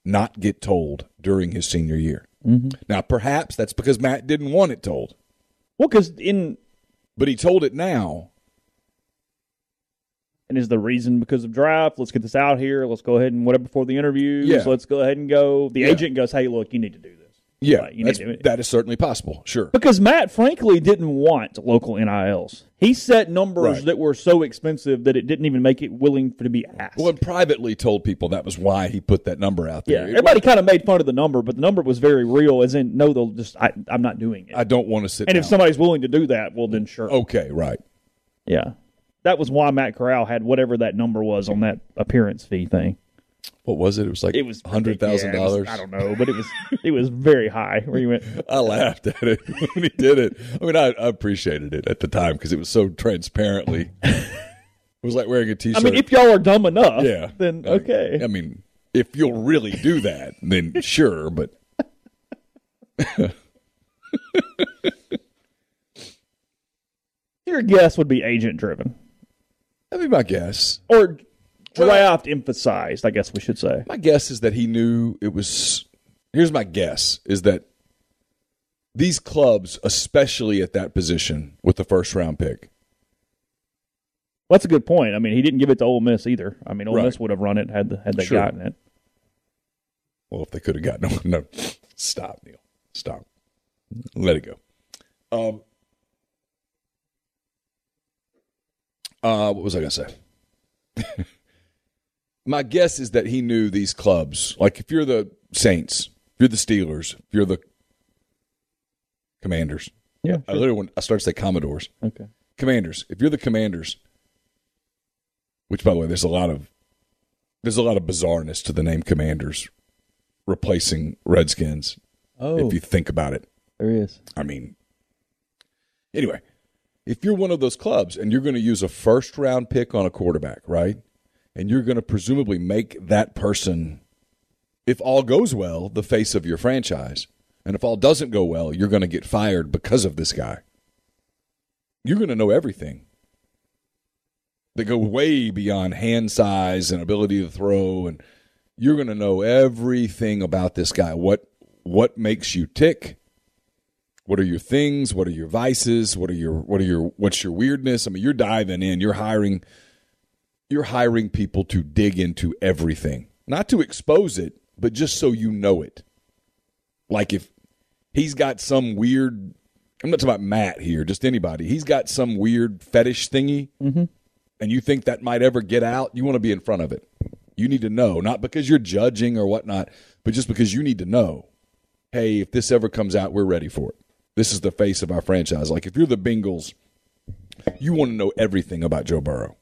[SPEAKER 5] not get told during his senior year. Mm-hmm. Now, perhaps that's because Matt didn't want it told,
[SPEAKER 4] Well, because in
[SPEAKER 5] but he told it now.
[SPEAKER 4] and is the reason because of draft. Let's get this out here. Let's go ahead and whatever before the interviews.
[SPEAKER 5] Yeah.
[SPEAKER 4] Let's go ahead and go. The
[SPEAKER 5] Yeah.
[SPEAKER 4] agent goes, "Hey, look, you need to do this."
[SPEAKER 5] Yeah,
[SPEAKER 4] Right, you
[SPEAKER 5] that's-
[SPEAKER 4] need to-
[SPEAKER 5] that is certainly possible. Sure.
[SPEAKER 4] Because Matt, frankly, didn't want local NILs. He set numbers
[SPEAKER 5] Right.
[SPEAKER 4] that were so expensive that it didn't even make it willing for to be asked.
[SPEAKER 5] Well, and privately told people that was why he put that number out there. It
[SPEAKER 4] everybody kind of made fun of the number, but the number was very real. As in, no, they'll just I, I'm not doing it.
[SPEAKER 5] I don't want to sit.
[SPEAKER 4] and if somebody's willing to do that, well, then sure.
[SPEAKER 5] okay, right.
[SPEAKER 4] Yeah, that was why Matt Corral had whatever that number was on that appearance fee thing.
[SPEAKER 5] What was it? It was like
[SPEAKER 4] It was
[SPEAKER 5] hundred thousand
[SPEAKER 4] yeah,
[SPEAKER 5] dollars.
[SPEAKER 4] I don't know, but it was it was very high. Where you went,
[SPEAKER 5] I laughed at it when he did it. I mean, I, I appreciated it at the time because it was so transparently. it was like wearing a t-shirt.
[SPEAKER 4] I mean, if y'all are dumb enough,
[SPEAKER 5] yeah,
[SPEAKER 4] then
[SPEAKER 5] Like,
[SPEAKER 4] okay.
[SPEAKER 5] I mean, if you'll really do that, then sure. But
[SPEAKER 4] Your guess would be agent driven
[SPEAKER 5] that'd be my guess.
[SPEAKER 4] or draft emphasized. I guess we should say.
[SPEAKER 5] My guess is that he knew it was. Here's my guess: is that these clubs, especially at that position with the first round pick,
[SPEAKER 4] Well, that's a good point. I mean, he didn't give it to Ole Miss either. I mean, Ole
[SPEAKER 5] Right.
[SPEAKER 4] Miss would have run it had had they
[SPEAKER 5] Sure.
[SPEAKER 4] gotten it.
[SPEAKER 5] Well, if they could have gotten no, no, stop, Neil, stop, let it go. Um, uh, what was I going to say? My guess is that he knew these clubs. Like, if you're the Saints, if you're the Steelers, if you're the Commanders.
[SPEAKER 4] Yeah.
[SPEAKER 5] I literally, when I started to say Commodores,
[SPEAKER 4] Okay.
[SPEAKER 5] Commanders. If you're the Commanders, which by the way, there's a lot of there's a lot of bizarreness to the name Commanders. replacing Redskins.
[SPEAKER 4] Oh,
[SPEAKER 5] If you think about it,
[SPEAKER 4] There is.
[SPEAKER 5] I mean, anyway, if you're one of those clubs and you're going to use a first round pick on a quarterback, right? And you're going to presumably make that person, if all goes well, the face of your franchise. And if all doesn't go well, you're going to get fired because of this guy. You're going to know everything. They go way beyond hand size and ability to throw and you're going to know everything about this guy. What what makes you tick? What are your things? What are your vices? What are your what are your what's your weirdness? I mean, you're diving in. You're hiring you're hiring people to dig into everything. Not to expose it, but just so you know it. Like if he's got some weird I'm not talking about Matt here, just anybody. He's got some weird fetish thingy mm-hmm. and you think that might ever get out, you want to be in front of it. You need to know, not because you're judging or whatnot, but just because you need to know. Hey, if this ever comes out, we're ready for it. This is the face of our franchise. Like if you're the Bengals, you want to know everything about Joe Burrow.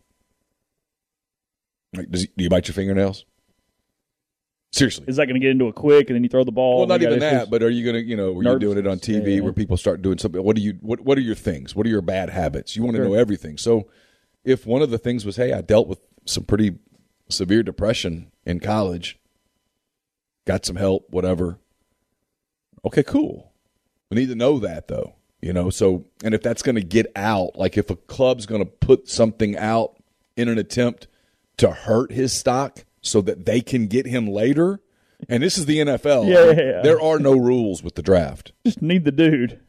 [SPEAKER 5] Like, does do you bite your fingernails? Seriously.
[SPEAKER 4] Is that going to get into it quick and then you throw the ball?
[SPEAKER 5] Well, not even that,
[SPEAKER 4] issues?
[SPEAKER 5] but are you going to, you know, were you doing it on TV
[SPEAKER 4] Yeah.
[SPEAKER 5] where people start doing something? What do you, what, what are your things? What are your bad habits? You want to
[SPEAKER 4] Sure.
[SPEAKER 5] know everything. So if one of the things was, hey, I dealt with some pretty severe depression in college, got some help, whatever. Okay, cool. We need to know that though, you know. So, and if that's going to get out, like if a club's going to put something out in an attempt to hurt his stock so that they can get him later, and this is the NFL,
[SPEAKER 4] Yeah, yeah, yeah.
[SPEAKER 5] there are no rules with the draft.
[SPEAKER 4] just need the dude.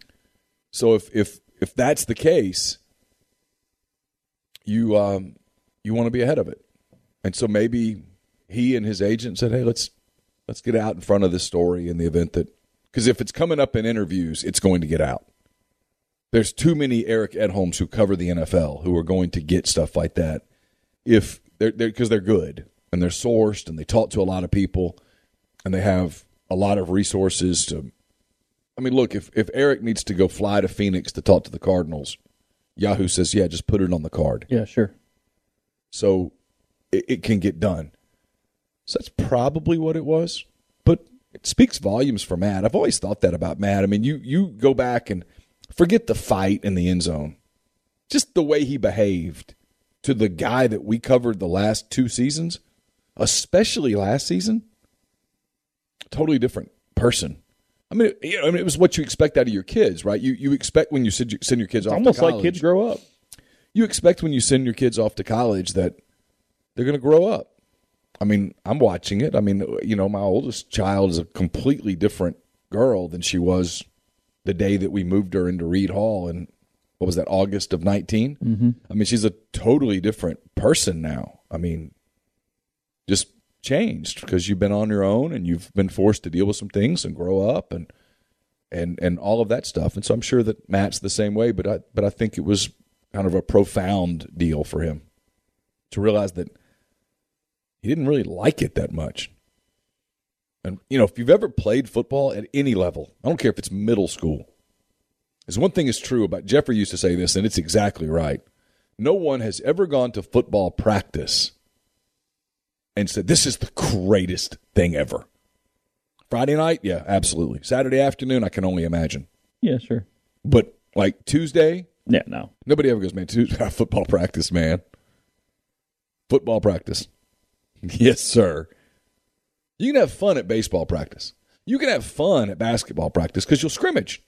[SPEAKER 5] So if if if that's the case, you um you want to be ahead of it, and so maybe he and his agent said, "Hey, let's let's get out in front of this story in the event that because if it's coming up in interviews, it's going to get out. There's too many Eric Edholms who cover the NFL who are going to get stuff like that if they're because they're, good and they're sourced and they talk to a lot of people and they have a lot of resources to I mean, look, if, if Eric needs to go fly to Phoenix to talk to the Cardinals, Yahoo says, yeah, just put it on the card.
[SPEAKER 4] Yeah, sure.
[SPEAKER 5] So it, it can get done. So that's probably what it was. But it speaks volumes for Matt. I've always thought that about Matt. I mean, you, you go back and forget the fight in the end zone, just the way he behaved to the guy that we covered the last two seasons, especially last season. Totally different person. I mean, you know, I mean, it was what you expect out of your kids, right? You you expect when you send your, send your kids
[SPEAKER 4] It's
[SPEAKER 5] off
[SPEAKER 4] almost
[SPEAKER 5] to
[SPEAKER 4] like
[SPEAKER 5] college,
[SPEAKER 4] kids grow up.
[SPEAKER 5] you expect when you send your kids off to college that they're going to grow up. I mean, I'm watching it. I mean, you know, my oldest child is a completely different girl than she was the day that we moved her into Reed Hall in what was that August of 19. Mm-hmm. I mean, she's a totally different person now. I mean, just changed because you've been on your own and you've been forced to deal with some things and grow up and and and all of that stuff. And so I'm sure that Matt's the same way, but I but I think it was kind of a profound deal for him to realize that he didn't really like it that much. And you know, if you've ever played football at any level, I don't care if it's middle school. There's one thing is true about Jeffrey used to say this, and it's exactly right. No one has ever gone to football practice and said, This is the greatest thing ever. Friday night, yeah, absolutely. Saturday afternoon, I can only imagine.
[SPEAKER 4] Yeah, sure.
[SPEAKER 5] But like Tuesday,
[SPEAKER 4] Yeah, no.
[SPEAKER 5] nobody ever goes, man, Tuesday football practice, man. Football practice. yes, sir. You can have fun at baseball practice. You can have fun at basketball practice because you'll scrimmage.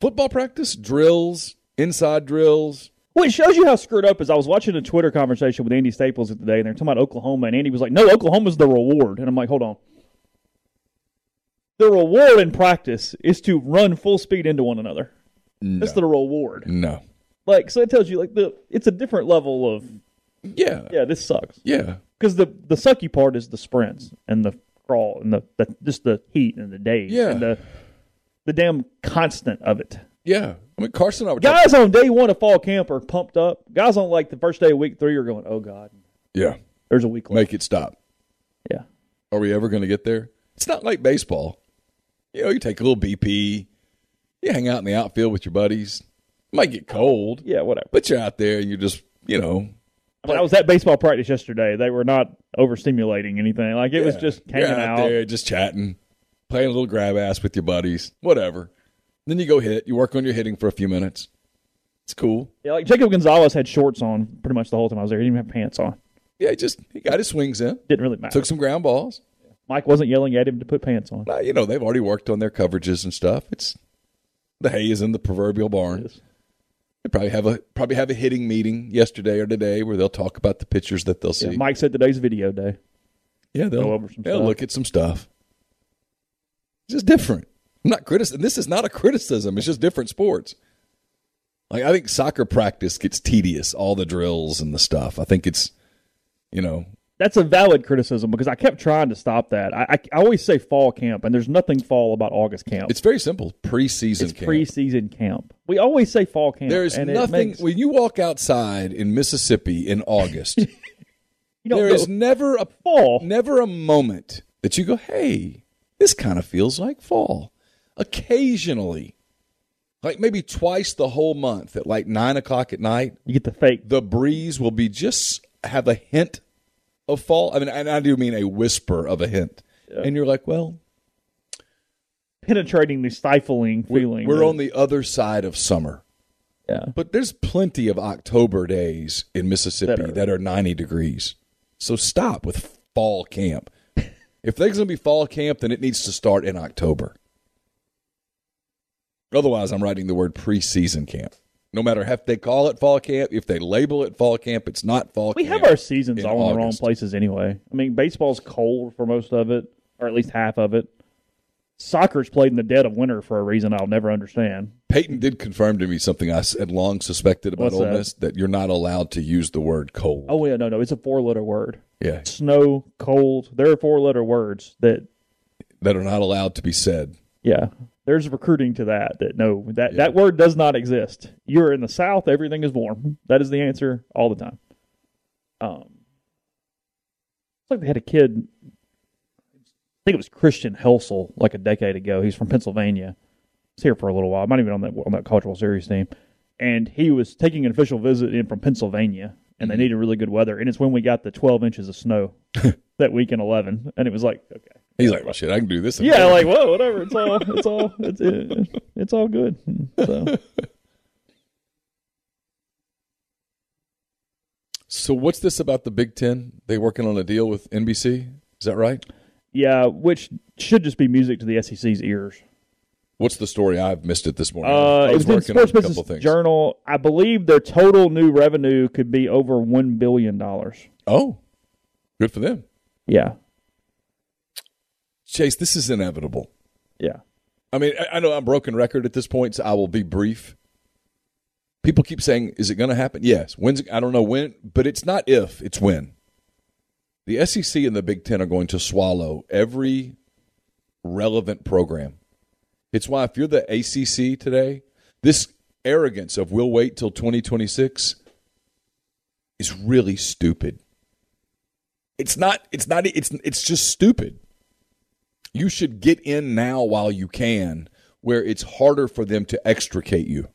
[SPEAKER 5] Football practice, drills, inside drills.
[SPEAKER 4] Well, it shows you how screwed up is I was watching a Twitter conversation with Andy Staples today, and they're talking about Oklahoma, and Andy was like, "No, Oklahoma's the reward," and I'm like, "Hold on." The reward in practice is to run full speed into one another. That's the reward.
[SPEAKER 5] No.
[SPEAKER 4] Like, so it tells you like the it's a different level of
[SPEAKER 5] Yeah.
[SPEAKER 4] yeah, this sucks
[SPEAKER 5] Yeah.
[SPEAKER 4] because the the sucky part is the sprints and the crawl and the, the just the heat and the days
[SPEAKER 5] Yeah.
[SPEAKER 4] and the the damn constant of it.
[SPEAKER 5] Yeah. I mean, Carson and I were talking.
[SPEAKER 4] Guys on day one of fall camp are pumped up. Guys on like the first day of week three are going, "Oh God,
[SPEAKER 5] Yeah.
[SPEAKER 4] there's a week left."
[SPEAKER 5] Make it stop.
[SPEAKER 4] Yeah,
[SPEAKER 5] Are we ever going to get there? It's not like baseball. You know, you take a little BP, you hang out in the outfield with your buddies. It might get cold,
[SPEAKER 4] yeah, whatever.
[SPEAKER 5] but you're out there and you're just, you know,
[SPEAKER 4] I, mean, I was at baseball practice yesterday. They were not overstimulating anything. Like it was just
[SPEAKER 5] You're
[SPEAKER 4] hanging
[SPEAKER 5] out
[SPEAKER 4] out.
[SPEAKER 5] there, just chatting, playing a little grab ass with your buddies, whatever. Then you go hit. You work on your hitting for a few minutes. It's cool.
[SPEAKER 4] Yeah, like Jacob Gonzalez had shorts on pretty much the whole time I was there. He didn't even have pants on.
[SPEAKER 5] Yeah, he just he got his swings in.
[SPEAKER 4] Didn't really matter.
[SPEAKER 5] Took some ground balls.
[SPEAKER 4] Mike wasn't yelling at him to put pants on.
[SPEAKER 5] Uh, you know, they've already worked on their coverages and stuff. It's the hay is in the proverbial barn. They probably have a probably have a hitting meeting yesterday or today where they'll talk about the pitchers that they'll see.
[SPEAKER 4] Yeah, Mike said today's video day.
[SPEAKER 5] Yeah, they'll
[SPEAKER 4] Go over some
[SPEAKER 5] they'll
[SPEAKER 4] stuff.
[SPEAKER 5] look at some stuff. It's just different. I'm not criticism. This is not a criticism. It's just different sports. Like I think soccer practice gets tedious, all the drills and the stuff. I think it's, you know,
[SPEAKER 4] That's a valid criticism because I kept trying to stop that. I, I, I always say fall camp, and there's nothing fall about August camp.
[SPEAKER 5] it's very simple. Preseason
[SPEAKER 4] It's
[SPEAKER 5] camp.
[SPEAKER 4] preseason camp. We always say fall camp.
[SPEAKER 5] There's nothing
[SPEAKER 4] makes-
[SPEAKER 5] when you walk outside in Mississippi in August. there is never a
[SPEAKER 4] fall.
[SPEAKER 5] never a moment that you go, "Hey, this kind of feels like fall." Occasionally, like maybe twice the whole month at like nine o'clock at night,
[SPEAKER 4] You get the fake.
[SPEAKER 5] the breeze will be just have a hint of fall. I mean, and I do mean a whisper of a hint, and you're like, "Well,
[SPEAKER 4] penetrating the stifling feeling.
[SPEAKER 5] we're on the other side of summer."
[SPEAKER 4] yeah.
[SPEAKER 5] But there's plenty of October days in Mississippi
[SPEAKER 4] That
[SPEAKER 5] that
[SPEAKER 4] are-
[SPEAKER 5] are, 90 degrees. So stop with fall camp. If there's going to be fall camp, then it needs to start in October. Otherwise, I'm writing the word preseason camp. No matter if they call it fall camp, if they label it fall camp, it's not fall
[SPEAKER 4] We
[SPEAKER 5] camp.
[SPEAKER 4] We have our seasons
[SPEAKER 5] in
[SPEAKER 4] all in the wrong places anyway. I mean, baseball's cold for most of it, or at least half of it. Soccer's played in the dead of winter for a reason I'll never understand.
[SPEAKER 5] Peyton did confirm to me something I had long suspected about
[SPEAKER 4] What's
[SPEAKER 5] Ole
[SPEAKER 4] that?
[SPEAKER 5] Miss that you're not allowed to use the word cold.
[SPEAKER 4] Oh yeah, no, no, it's a four-letter word.
[SPEAKER 5] yeah,
[SPEAKER 4] Snow, cold. There are four-letter words that
[SPEAKER 5] that are not allowed to be said.
[SPEAKER 4] Yeah. There's recruiting to that. That no, that
[SPEAKER 5] Yeah.
[SPEAKER 4] that word does not exist. You're in the South, everything is warm. That is the answer all the time. Um, it's like they had a kid. I think it was Christian Helsel, like a decade ago. He's from Pennsylvania. He's here for a little while. Might even on that on that cultural Series team, and he was taking an official visit in from Pennsylvania, and they mm-hmm. needed really good weather. And it's when we got the 12 inches of snow that week in 11, and it was like okay.
[SPEAKER 5] He's like, well, shit, I can do this.
[SPEAKER 4] Yeah,
[SPEAKER 5] August."
[SPEAKER 4] like whoa, whatever. It's all, it's all, it's it, it's all good. So
[SPEAKER 5] So what's this about the Big Ten? They working on a deal with NBC? Is that right?
[SPEAKER 4] Yeah, which should just be music to the SEC's ears.
[SPEAKER 5] What's the story? I've missed it this morning.
[SPEAKER 4] Uh,
[SPEAKER 5] I
[SPEAKER 4] it
[SPEAKER 5] was
[SPEAKER 4] was in
[SPEAKER 5] working on a couple
[SPEAKER 4] Business
[SPEAKER 5] things.
[SPEAKER 4] Journal. I believe their total new revenue could be over one billion dollars.
[SPEAKER 5] Oh, good for them.
[SPEAKER 4] Yeah,
[SPEAKER 5] Chase, this is inevitable.
[SPEAKER 4] yeah.
[SPEAKER 5] I mean, I, I know I'm broken record at this point, so I will be brief. People keep saying, "Is it going to happen?" Yes. When's? I don't know when, but it's not if; it's when. The SEC and the Big Ten are going to swallow every relevant program. It's why if you're the ACC today, this arrogance of we'll wait till 2026 is really stupid. It's not. It's not. It's it's just stupid. You should get in now while you can, where it's harder for them to extricate you.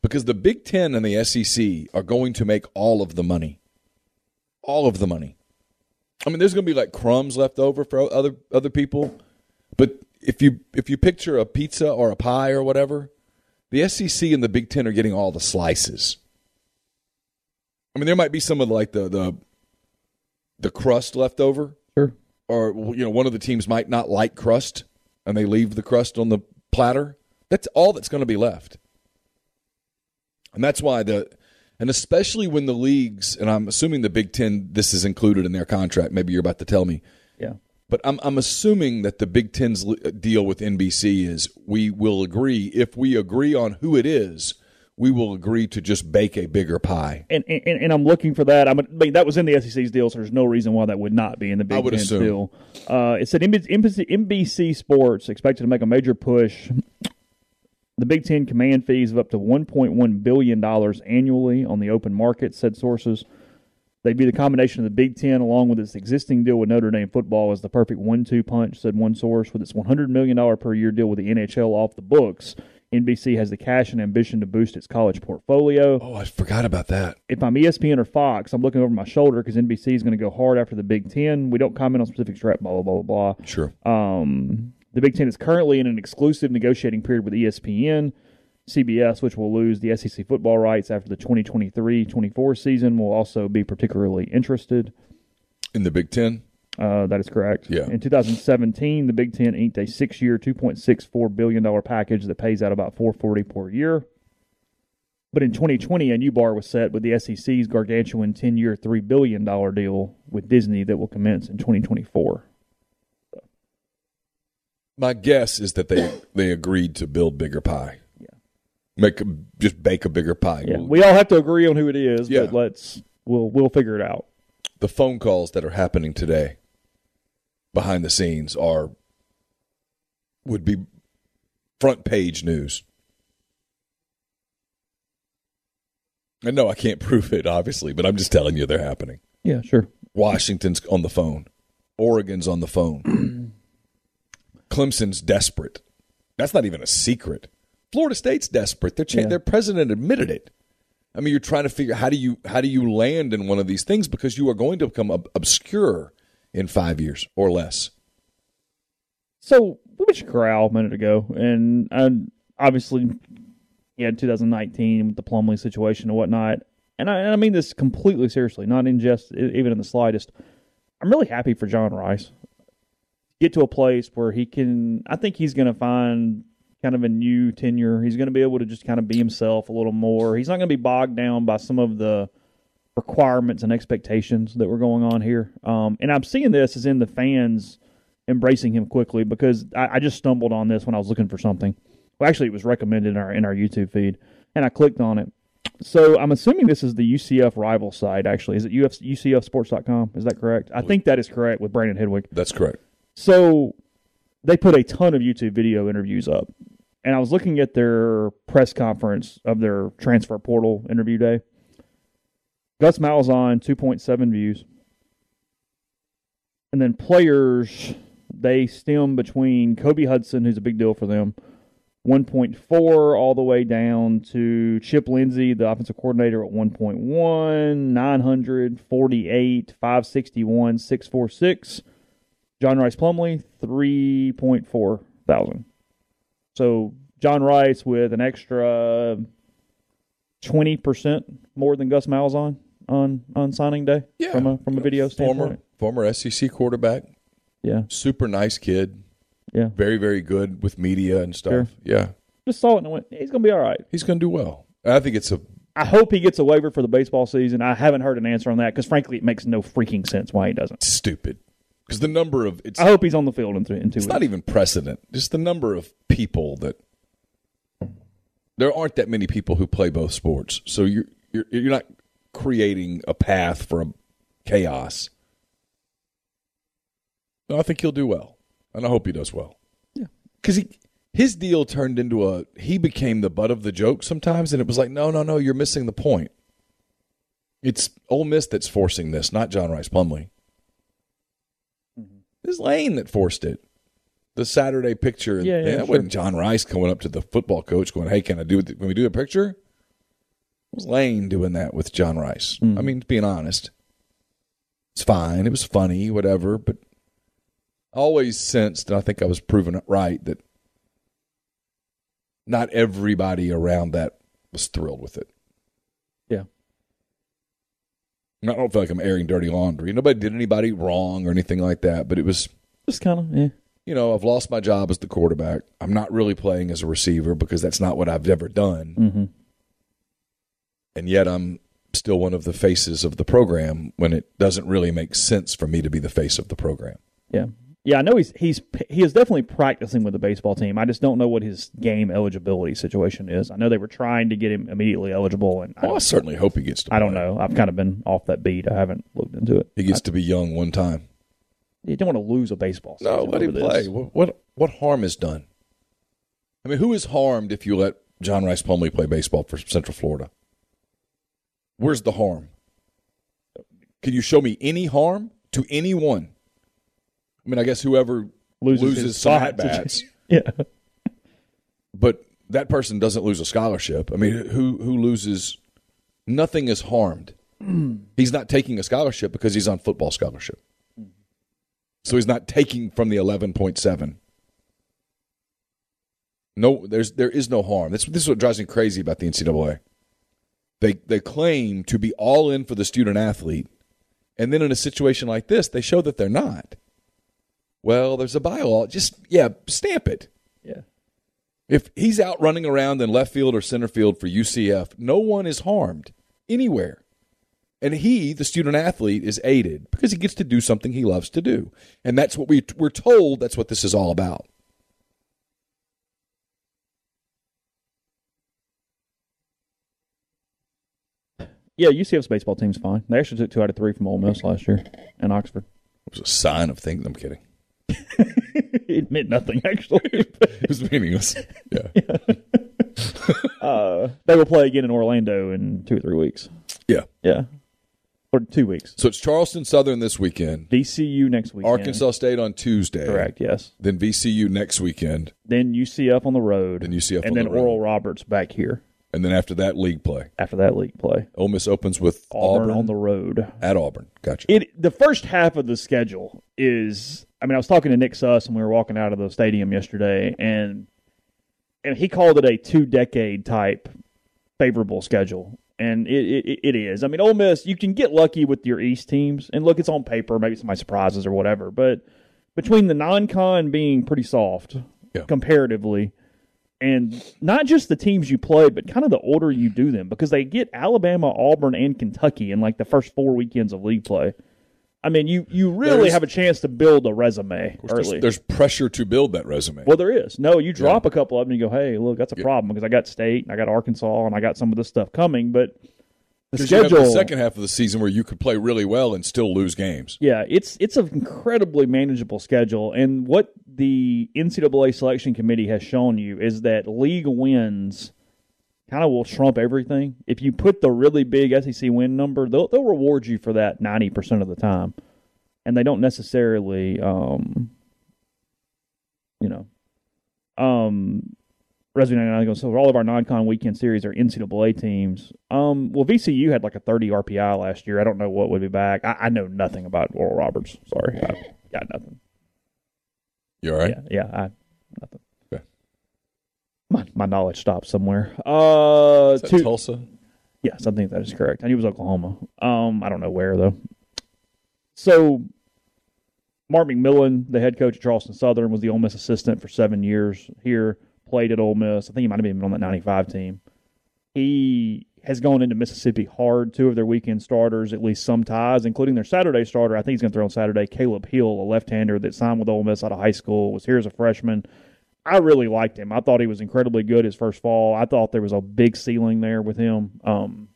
[SPEAKER 5] Because the Big Ten and the SEC are going to make all of the money. All of the money. I mean, there's going to be like crumbs left over for other other people, but if you if you picture a pizza or a pie or whatever, the SEC and the Big Ten are getting all the slices. I mean, there might be some of like the the the crust left over,
[SPEAKER 4] Sure.
[SPEAKER 5] or you know, one of the teams might not like crust, and they leave the crust on the platter. That's all that's going to be left, and that's why the and especially when the leagues and I'm assuming the Big Ten this is included in their contract. Maybe you're about to tell me.
[SPEAKER 4] Yeah.
[SPEAKER 5] But I'm I'm assuming that the Big Ten's li- deal with NBC is we will agree if we agree on who it is, we will agree to just bake a bigger pie.
[SPEAKER 4] And, and and I'm looking for that. I'm, I mean, that was in the SEC's deal, so there's no reason why that would not be in the Big
[SPEAKER 5] I would
[SPEAKER 4] Ten deal. Uh, it said NBC, NBC Sports expected to make a major push. The Big Ten command fees of up to 1.1 billion dollars annually on the open market, said sources. They'd be the combination of the Big Ten along with its existing deal with Notre Dame football as the perfect one-two punch, said one source. With its 100 million dollar per year deal with the NHL off the books, NBC has the cash and ambition to boost its college portfolio.
[SPEAKER 5] Oh, I forgot about that.
[SPEAKER 4] If I'm ESPN or Fox, I'm looking over my shoulder because NBC is going to go hard after the Big Ten. We don't comment on specific strap, blah, blah, blah, blah, blah.
[SPEAKER 5] Sure.
[SPEAKER 4] Um, the Big Ten is currently in an exclusive negotiating period with ESPN. CBS, which will lose the SEC football rights after the 2023 24 season, will also be particularly interested.
[SPEAKER 5] In the Big Ten?
[SPEAKER 4] Uh, that is correct.
[SPEAKER 5] Yeah.
[SPEAKER 4] In 2017, the Big Ten inked a six-year, 2.64 billion dollar package that pays out about 440 per year. But in 2020, a new bar was set with the SEC's gargantuan 10-year, three billion dollar deal with Disney that will commence in 2024.
[SPEAKER 5] My guess is that they they agreed to build bigger pie. Yeah. Make a, just bake a bigger pie.
[SPEAKER 4] Yeah, we all have to agree on who it is,
[SPEAKER 5] Yeah.
[SPEAKER 4] but let's we'll we'll figure it out.
[SPEAKER 5] the phone calls that are happening today behind the scenes are would be front page news. And no, I can't prove it, obviously, but I'm just telling you they're happening.
[SPEAKER 4] Yeah, sure.
[SPEAKER 5] Washington's on the phone. Oregon's on the phone. Clemson's desperate. That's not even a secret. Florida State's desperate. Their cha-
[SPEAKER 4] Yeah.
[SPEAKER 5] their president admitted it. I mean, you're trying to figure how do you how do you land in one of these things because you are going to become ob- obscure in five years or less.
[SPEAKER 4] So we mentioned Corral a minute ago, and and obviously, yeah, 2019 with the Plumlee situation and whatnot. And I, and I mean this completely seriously, not in just even in the slightest. I'm really happy for John Rhys. Get to a place where he can. I think he's going to find kind of a new tenure. He's going to be able to just kind of be himself a little more. He's not going to be bogged down by some of the requirements and expectations that were going on here. Um, and I'm seeing this as in the fans embracing him quickly because I, I just stumbled on this when I was looking for something. Well, actually, it was recommended in our in our YouTube feed, and I clicked on it. So I'm assuming this is the UCF rival site. Actually, is it UF, UCFSports.com? Is that correct? I think that is correct with Brandon Helwig.
[SPEAKER 5] That's correct.
[SPEAKER 4] So they put a ton of YouTube video interviews up. And I was looking at their press conference of their transfer portal interview day. Gus Malzahn, 2.7 views. And then players, they stem between Kobe Hudson, who's a big deal for them, 1.4 all the way down to Chip Lindsey, the offensive coordinator, at 1.1, 948, 561, 646. John Rhys Plumlee, 3.4 thousand. So John Rhys with an extra 20% more than Gus Malzahn on, on signing day
[SPEAKER 5] Yeah.
[SPEAKER 4] from a, from a video
[SPEAKER 5] Former
[SPEAKER 4] standpoint.
[SPEAKER 5] former SEC quarterback,
[SPEAKER 4] Yeah,
[SPEAKER 5] super nice kid,
[SPEAKER 4] yeah.
[SPEAKER 5] very very good with media and stuff.
[SPEAKER 4] Sure.
[SPEAKER 5] Yeah,
[SPEAKER 4] Just saw it and went, he's going to be all right.
[SPEAKER 5] he's going to do well. I think it's a
[SPEAKER 4] I hope he gets a waiver for the baseball season. I haven't heard an answer on that because, frankly, it makes no freaking sense why he doesn't.
[SPEAKER 5] stupid because the number of it's
[SPEAKER 4] I hope he's on the field in, th- in two
[SPEAKER 5] it's
[SPEAKER 4] weeks.
[SPEAKER 5] not even precedent. Just the number of people that there aren't that many people who play both sports. So you're you're, you're not creating a path for a chaos. No, I think he'll do well, and I hope he does well.
[SPEAKER 4] Yeah.
[SPEAKER 5] because he his deal turned into a he became the butt of the joke sometimes, and it was like, no, no, no, you're missing the point. It's Ole Miss that's forcing this, not John Rhys Plumlee. It's Lane that forced it. The Saturday picture.
[SPEAKER 4] Yeah, yeah,
[SPEAKER 5] that
[SPEAKER 4] sure.
[SPEAKER 5] wasn't John Rhys coming up to the football coach going, "Hey, can I do it? Can we do a picture?" It was Lane doing that with John Rhys.
[SPEAKER 4] Hmm.
[SPEAKER 5] I mean, being honest, it's fine. It was funny, whatever. But I always sensed, and I think I was proven it right, that not everybody around that was thrilled with it.
[SPEAKER 4] Yeah.
[SPEAKER 5] And I don't feel like I'm airing dirty laundry. Nobody did anybody wrong or anything like that, but it was
[SPEAKER 4] Just kind of, yeah.
[SPEAKER 5] you know, I've lost my job as the quarterback. I'm not really playing as a receiver because that's not what I've ever done.
[SPEAKER 4] Mm-hmm.
[SPEAKER 5] And yet I'm still one of the faces of the program when it doesn't really make sense for me to be the face of the program.
[SPEAKER 4] Yeah. Yeah, I know he's he's he is definitely practicing with the baseball team. I just don't know what his game eligibility situation is. I know they were trying to get him immediately eligible, and I,
[SPEAKER 5] Well, I
[SPEAKER 4] don't,
[SPEAKER 5] certainly hope he gets to
[SPEAKER 4] I don't
[SPEAKER 5] play.
[SPEAKER 4] know. I've kind of been off that beat. I haven't looked into it.
[SPEAKER 5] He gets to be young one time.
[SPEAKER 4] You don't want to lose a baseball.
[SPEAKER 5] No, let him play. What, what what harm is done? I mean, who is harmed if you let John Rhys Plumlee play baseball for Central Florida? Where's the harm? Can you show me any harm to anyone? I mean, I guess whoever
[SPEAKER 4] Loses
[SPEAKER 5] loses, some at bats,
[SPEAKER 4] Yeah,
[SPEAKER 5] but that person doesn't lose a scholarship. I mean, who who loses? Nothing is harmed. he's not taking a scholarship because he's on football scholarship. So he's not taking from the eleven point seven. No, there's there is no harm. This this is what drives me crazy about the NCAA. They they claim to be all in for the student athlete, and then in a situation like this, they show that they're not. Well, there's a bylaw. Just yeah, stamp it.
[SPEAKER 4] Yeah.
[SPEAKER 5] If he's out running around in left field or center field for UCF, no one is harmed anywhere. And he, the student athlete, is aided because he gets to do something he loves to do. And that's what we, we're told that's what this is all about.
[SPEAKER 4] Yeah, UCF's baseball team's fine. They actually took two out of three from Ole Miss last year in Oxford.
[SPEAKER 5] It was a sign of things. I'm kidding.
[SPEAKER 4] it meant nothing, actually.
[SPEAKER 5] It was meaningless. Yeah.
[SPEAKER 4] uh, they will play again in Orlando in two or three weeks.
[SPEAKER 5] Yeah.
[SPEAKER 4] Yeah. Or two weeks.
[SPEAKER 5] So it's Charleston Southern this weekend,
[SPEAKER 4] VCU next week.
[SPEAKER 5] Arkansas State on Tuesday.
[SPEAKER 4] Correct, yes.
[SPEAKER 5] Then VCU next weekend,
[SPEAKER 4] Then UCF on the road.
[SPEAKER 5] Then UCF
[SPEAKER 4] And
[SPEAKER 5] on
[SPEAKER 4] then
[SPEAKER 5] the road.
[SPEAKER 4] Oral Roberts back here
[SPEAKER 5] and then after that, league play.
[SPEAKER 4] after that league play.
[SPEAKER 5] Ole Miss opens with
[SPEAKER 4] Auburn,
[SPEAKER 5] Auburn,
[SPEAKER 4] on the road.
[SPEAKER 5] at Auburn. Gotcha.
[SPEAKER 4] It the first half of the schedule is I mean, I was talking to Nick Suss and we were walking out of the stadium yesterday and and he called it a two decade type favorable schedule. And it, it it is. I mean, Ole Miss, you can get lucky with your East teams, and look, it's on paper. Maybe somebody surprises or whatever. But between the non-con being pretty soft
[SPEAKER 5] Yeah.
[SPEAKER 4] comparatively, and not just the teams you play, but kind of the order you do them, because they get Alabama, Auburn, and Kentucky in like the first four weekends of league play. I mean, you you really
[SPEAKER 5] There's-
[SPEAKER 4] have a chance to build a resume
[SPEAKER 5] There's,
[SPEAKER 4] early.
[SPEAKER 5] there's pressure to build that resume.
[SPEAKER 4] Well, there is. No, you drop a couple of them and you go, hey, look, that's a
[SPEAKER 5] Yeah.
[SPEAKER 4] problem because I got State and I got Arkansas and I got some of this stuff coming. But the
[SPEAKER 5] 'Cause you have
[SPEAKER 4] schedule,
[SPEAKER 5] the second half of the season where you could play really well and still lose games.
[SPEAKER 4] yeah, it's it's an incredibly manageable schedule. And what the NCAA selection committee has shown you is that league wins kind of will trump everything. If you put the really big SEC win number, they'll they'll reward you for that ninety percent of the time, and they don't necessarily, um, you know, um, Resume 99 goes, so all of our non-con weekend series are NCAA teams. Um, well, VCU had like a 30 RPI last year. I don't know what would be back. I, I know nothing about Oral Roberts. Sorry, I got nothing.
[SPEAKER 5] You all right?
[SPEAKER 4] Yeah, yeah, I nothing. My my knowledge stops somewhere. Uh,
[SPEAKER 5] Is that
[SPEAKER 4] two,
[SPEAKER 5] Tulsa?
[SPEAKER 4] Yes, I think that is correct. I knew it was Oklahoma. Um, I don't know where though. So, Mark McMillan, the head coach at Charleston Southern, was the Ole Miss assistant for seven years here. Played at Ole Miss. I think he might have been on that '95 team. He has gone into Mississippi hard. Two of their weekend starters, at least some ties, including their Saturday starter. I think he's going to throw on Saturday. Caleb Hill, a left-hander that signed with Ole Miss out of high school, was here as a freshman. I really liked him. I thought he was incredibly good his first fall. I thought there was a big ceiling there with him. Um,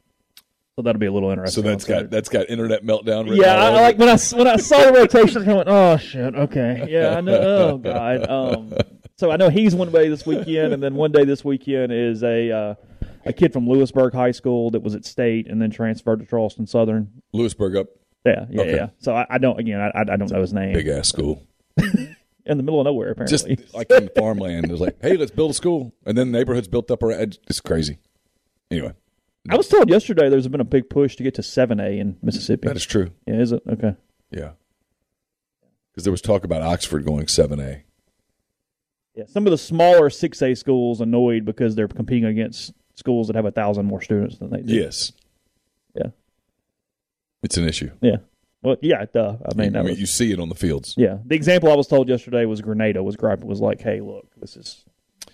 [SPEAKER 4] so that'll be a little interesting.
[SPEAKER 5] So
[SPEAKER 4] that's
[SPEAKER 5] got that's got internet meltdown.
[SPEAKER 4] yeah. I, like when I when I saw the rotation, I went, oh shit, okay, yeah, I know. Oh god. Um, so I know he's one day this weekend, and then one day this weekend is a uh, a kid from Lewisburg High School that was at State and then transferred to Charleston Southern.
[SPEAKER 5] Lewisburg up,
[SPEAKER 4] Yeah, yeah,
[SPEAKER 5] Okay.
[SPEAKER 4] yeah. So I, I don't again, I, I don't know his name.
[SPEAKER 5] big ass school.
[SPEAKER 4] In the middle of nowhere, apparently.
[SPEAKER 5] Just like in farmland, it's like, hey, let's build a school, and then neighborhoods built up around. It's crazy. Anyway,
[SPEAKER 4] I was told yesterday there's been a big push to get to seven A in Mississippi.
[SPEAKER 5] that is true.
[SPEAKER 4] yeah, is it okay?
[SPEAKER 5] Yeah, because there was talk about Oxford going seven A.
[SPEAKER 4] Yeah, some of the smaller six A schools annoyed because they're competing against schools that have a thousand more students than they do.
[SPEAKER 5] Yes,
[SPEAKER 4] Yeah.
[SPEAKER 5] it's an issue.
[SPEAKER 4] Yeah. Well, yeah, duh. I mean,
[SPEAKER 5] I mean,
[SPEAKER 4] was,
[SPEAKER 5] you see it on the fields.
[SPEAKER 4] yeah. The example I was told yesterday was Grenada was griping was like, "Hey, look, this is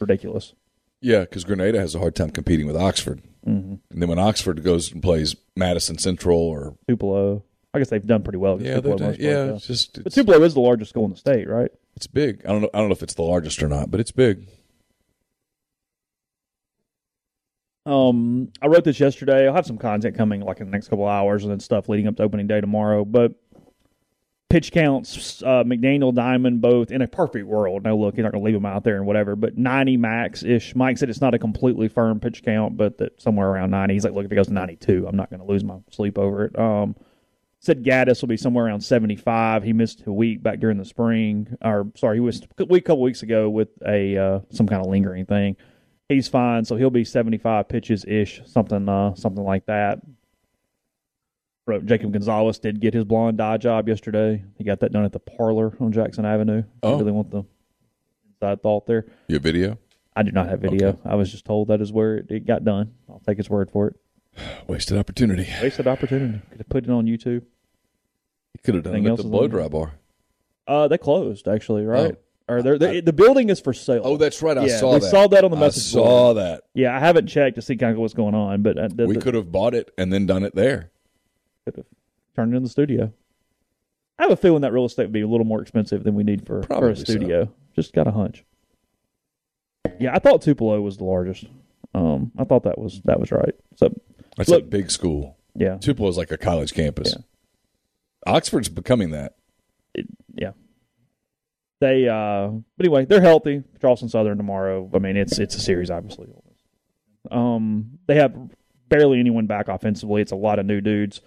[SPEAKER 4] ridiculous."
[SPEAKER 5] Yeah, because Grenada has a hard time competing with Oxford,
[SPEAKER 4] Mm-hmm.
[SPEAKER 5] and then when Oxford goes and plays Madison Central or
[SPEAKER 4] Tupelo. I guess they've done pretty well.
[SPEAKER 5] yeah,
[SPEAKER 4] Tupelo
[SPEAKER 5] they're, yeah, it's just
[SPEAKER 4] But
[SPEAKER 5] it's,
[SPEAKER 4] Tupelo is the largest school in the state, right?
[SPEAKER 5] it's big. I don't know. I don't know if it's the largest or not, but it's big.
[SPEAKER 4] Um, I wrote this yesterday. I'll have some content coming like in the next couple hours and then stuff leading up to opening day tomorrow. But pitch counts, uh, McDaniel, Diamond, both in a perfect world. No, look, you're not going to leave them out there and whatever, but 90 max ish. Mike said it's not a completely firm pitch count, but that somewhere around 90. He's like, look, if it goes to 92, I'm not going to lose my sleep over it. Um, said Gaddis will be somewhere around 75. He missed a week back during the spring, or sorry, he was a week, couple weeks ago with a uh, some kind of lingering thing. He's fine. So he'll be 75 pitches ish, something uh, something like that. Bro, Jacob Gonzalez did get his blonde dye job yesterday. He got that done at the parlor on Jackson Avenue.
[SPEAKER 5] Oh.
[SPEAKER 4] I really want the inside thought there.
[SPEAKER 5] Your video?
[SPEAKER 4] I do not have video.
[SPEAKER 5] Okay.
[SPEAKER 4] I was just told that is where it, it got done. I'll take his word for it.
[SPEAKER 5] Wasted opportunity.
[SPEAKER 4] Wasted opportunity. Could have put it on YouTube.
[SPEAKER 5] You could have done
[SPEAKER 4] Anything
[SPEAKER 5] it at the blow dry bar.
[SPEAKER 4] Uh, they closed actually, right?
[SPEAKER 5] Oh.
[SPEAKER 4] Or they're, they the building is for sale.
[SPEAKER 5] Oh, that's right. I
[SPEAKER 4] yeah,
[SPEAKER 5] saw
[SPEAKER 4] we
[SPEAKER 5] that.
[SPEAKER 4] saw that on the message.
[SPEAKER 5] I saw
[SPEAKER 4] board.
[SPEAKER 5] that.
[SPEAKER 4] Yeah, I haven't checked to see kind of what's going on, but uh, the,
[SPEAKER 5] We could have bought it and then done it there.
[SPEAKER 4] could have turned it in the studio. I have a feeling that real estate would be a little more expensive than we need for, for a
[SPEAKER 5] so.
[SPEAKER 4] studio. Just got a hunch. Yeah, I thought Tupelo was the largest. Um, I thought that was that was right. So
[SPEAKER 5] That's
[SPEAKER 4] Look-
[SPEAKER 5] a big school.
[SPEAKER 4] yeah,
[SPEAKER 5] Tupelo is like a college campus.
[SPEAKER 4] Yeah.
[SPEAKER 5] Oxford's becoming that.
[SPEAKER 4] yeah. They uh but anyway, they're healthy. Charleston Southern tomorrow. I mean, it's it's a series obviously. Um they have barely anyone back offensively. It's a lot of new dudes.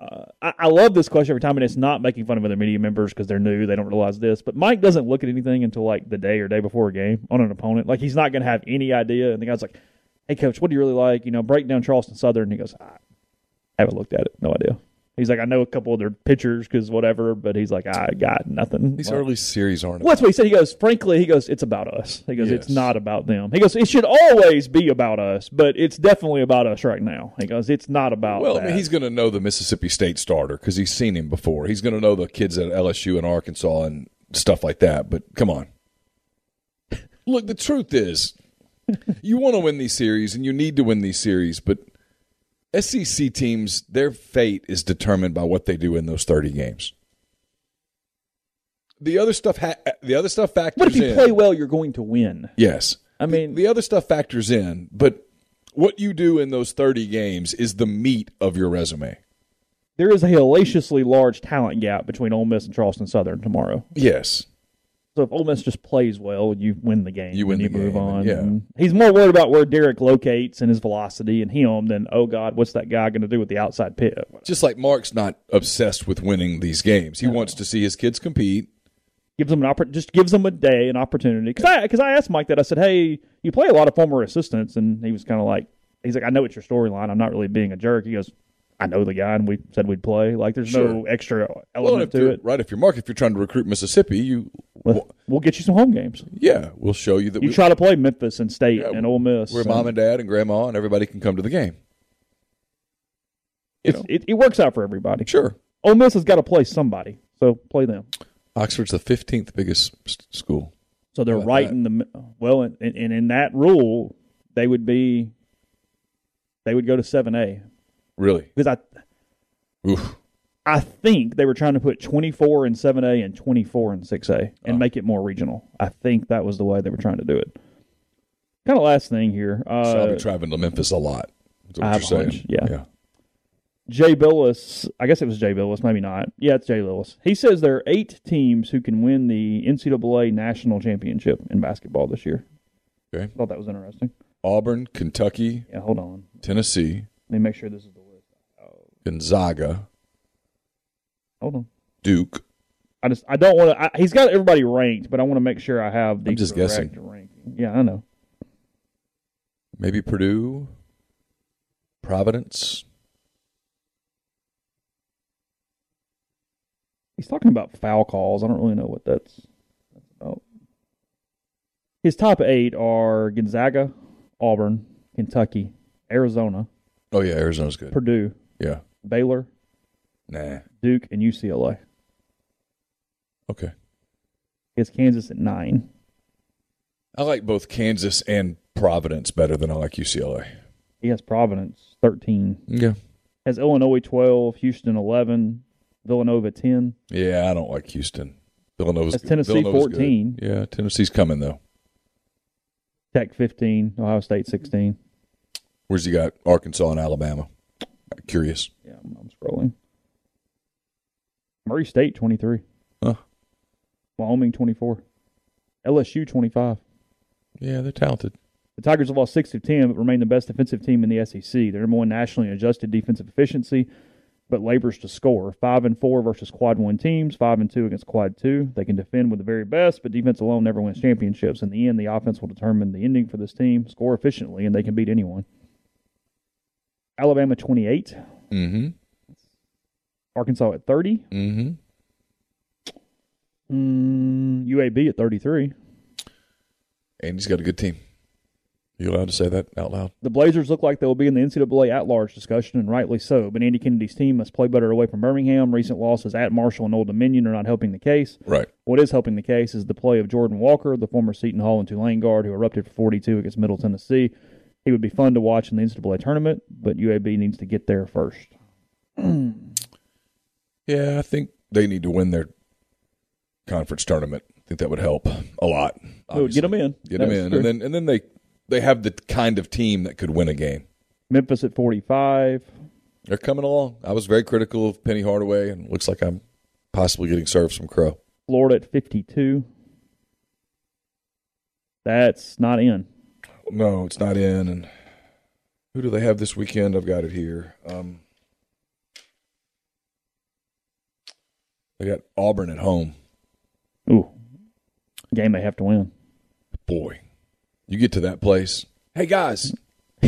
[SPEAKER 4] Uh, I, I love this question every time, and it's not making fun of other media members because they're new. They don't realize this. But Mike doesn't look at anything until like the day or day before a game on an opponent. Like he's not going to have any idea. And the guy's like, "Hey, coach, what do you really like? You know, break down Charleston Southern." And he goes, "I haven't looked at it. No idea." He's like, "I know a couple of their pitchers because whatever," but he's like, "I got nothing."
[SPEAKER 5] These
[SPEAKER 4] Like-
[SPEAKER 5] early series aren't.
[SPEAKER 4] well, that's what he said. He goes, frankly, he goes, it's about us. He goes, it's not about them. He goes, it should always be about us, but it's definitely about us right now. He goes, it's not about
[SPEAKER 5] well, I mean, he's going to know the Mississippi State starter because he's seen him before. He's going to know the kids at LSU and Arkansas and stuff like that. But come on. Look, the truth is, you want to win these series and you need to win these series, but SEC teams, their fate is determined by what they do in those 30 games. The other stuff, ha- the other stuff factors
[SPEAKER 4] but if you
[SPEAKER 5] in.
[SPEAKER 4] play well, you're going to win.
[SPEAKER 5] Yes.
[SPEAKER 4] I mean-
[SPEAKER 5] the, the other stuff factors in, but what you do in those 30 games is the meat of your resume.
[SPEAKER 4] There is a hellaciously large talent gap between Ole Miss and Charleston Southern tomorrow.
[SPEAKER 5] Yes.
[SPEAKER 4] So if Ole Miss just plays well, you win the game.
[SPEAKER 5] You win
[SPEAKER 4] and
[SPEAKER 5] the
[SPEAKER 4] you move
[SPEAKER 5] game,
[SPEAKER 4] on.
[SPEAKER 5] yeah.
[SPEAKER 4] And he's more worried about where Derek locates and his velocity and him than oh God, what's that guy going to do with the outside pit?
[SPEAKER 5] Just like Mark's not obsessed with winning these games. He wants to see his kids compete.
[SPEAKER 4] gives them an oppor- just gives them a day, an opportunity. Because I because I asked Mike that I said, "Hey, you play a lot of former assistants," and he was kind of like, he's like, "I know it's your storyline. I'm not really being a jerk." He goes, "I know the guy, and we said we'd play. Like, there's no extra element
[SPEAKER 5] if
[SPEAKER 4] to it.
[SPEAKER 5] right? If you're Mark, if you're trying to recruit Mississippi, you,
[SPEAKER 4] We'll, we'll get you some home games.
[SPEAKER 5] yeah, we'll show you that
[SPEAKER 4] You
[SPEAKER 5] we,
[SPEAKER 4] try to play Memphis and State
[SPEAKER 5] Yeah,
[SPEAKER 4] and Ole Miss.
[SPEAKER 5] where
[SPEAKER 4] and
[SPEAKER 5] mom and dad and grandma and everybody can come to the game. You know,
[SPEAKER 4] it, it works out for everybody.
[SPEAKER 5] sure.
[SPEAKER 4] Ole Miss has got to play somebody, so play them.
[SPEAKER 5] Oxford's the 15th biggest s- school.
[SPEAKER 4] So they're right
[SPEAKER 5] that?
[SPEAKER 4] in the well, and, and in that rule, they would be they would go to seven A
[SPEAKER 5] Really?
[SPEAKER 4] because I
[SPEAKER 5] Oof.
[SPEAKER 4] I think they were trying to put 24 in 7A and 24 in 6A and make it more regional. I think that was the way they were trying to do it. Kind of last thing here.
[SPEAKER 5] So I'll
[SPEAKER 4] Uh,
[SPEAKER 5] be traveling to Memphis a lot.
[SPEAKER 4] I
[SPEAKER 5] you're saying.
[SPEAKER 4] yeah.
[SPEAKER 5] yeah.
[SPEAKER 4] Jay Bilas, I guess it was Jay Bilas, maybe not. Yeah, it's Jay Bilas. He says there are eight teams who can win the NCAA national championship in basketball this year.
[SPEAKER 5] Okay.
[SPEAKER 4] I thought that was interesting.
[SPEAKER 5] Auburn, Kentucky,
[SPEAKER 4] Yeah, hold on.
[SPEAKER 5] Tennessee,
[SPEAKER 4] Let me make sure this is.
[SPEAKER 5] Gonzaga,
[SPEAKER 4] Hold on.
[SPEAKER 5] Duke.
[SPEAKER 4] I just I don't want to. He's got everybody ranked, but I want to make sure I have the
[SPEAKER 5] I'm just guessing.
[SPEAKER 4] ranking. Yeah, I know.
[SPEAKER 5] Maybe Purdue, Providence.
[SPEAKER 4] He's talking about foul calls. I don't really know what that's, that's about. His top eight are Gonzaga, Auburn, Kentucky, Arizona,
[SPEAKER 5] Oh yeah, Arizona's good.
[SPEAKER 4] Purdue,
[SPEAKER 5] Yeah.
[SPEAKER 4] Baylor,
[SPEAKER 5] Nah.
[SPEAKER 4] Duke, and UCLA.
[SPEAKER 5] Okay.
[SPEAKER 4] It's Kansas at nine.
[SPEAKER 5] I like both Kansas and Providence better than I like UCLA.
[SPEAKER 4] He has Providence thirteen.
[SPEAKER 5] Yeah.
[SPEAKER 4] Has Illinois twelve, Houston eleven, Villanova ten.
[SPEAKER 5] Yeah, I don't like Houston. Villanova's
[SPEAKER 4] That's Tennessee
[SPEAKER 5] Villanova's good.
[SPEAKER 4] 14.
[SPEAKER 5] Yeah, Tennessee's coming though.
[SPEAKER 4] Tech 15, Ohio State 16.
[SPEAKER 5] Where's he got Arkansas and Alabama? Curious.
[SPEAKER 4] Yeah, I'm, scrolling. Murray State 23.
[SPEAKER 5] Huh.
[SPEAKER 4] Wyoming 24. LSU 25.
[SPEAKER 5] Yeah, they're talented.
[SPEAKER 4] The Tigers have lost 6 of 10, but remain the best defensive team in the SEC. They're number one nationally in adjusted defensive efficiency. but labors to score. Five and four versus quad one teams, five and two against quad two. They can defend with the very best, but defense alone never wins championships. In the end, the offense will determine the ending for this team. Score efficiently, and they can beat anyone. Alabama 28,
[SPEAKER 5] Mm-hmm.
[SPEAKER 4] Arkansas at 30,
[SPEAKER 5] Mm-hmm.
[SPEAKER 4] mm, UAB at 33.
[SPEAKER 5] And he's got a good team. You allowed to say that out loud?
[SPEAKER 4] The Blazers look like they will be in the NCAA at large discussion, and rightly so. But Andy Kennedy's team must play better away from Birmingham. Recent losses at Marshall and Old Dominion are not helping the case.
[SPEAKER 5] Right.
[SPEAKER 4] What is helping the case is the play of Jordan Walker, the former Seton Hall and Tulane guard who erupted for 42 against Middle Tennessee. He would be fun to watch in the NCAA tournament, but UAB needs to get there first.
[SPEAKER 5] Yeah, I think they need to win their conference tournament. I think that would help a lot.
[SPEAKER 4] Get them in.
[SPEAKER 5] Get them in,
[SPEAKER 4] true.
[SPEAKER 5] and then and then they they have the kind of team that could win a game.
[SPEAKER 4] Memphis at 45.
[SPEAKER 5] They're coming along. I was very critical of Penny Hardaway, and looks like I'm possibly getting served some crow.
[SPEAKER 4] Florida at 52. That's not in.
[SPEAKER 5] No, it's not in. And who do they have this weekend? I've got it here. Um, they got Auburn at home.
[SPEAKER 4] Ooh. Game they have to win.
[SPEAKER 5] Boy, you get to that place. Hey guys,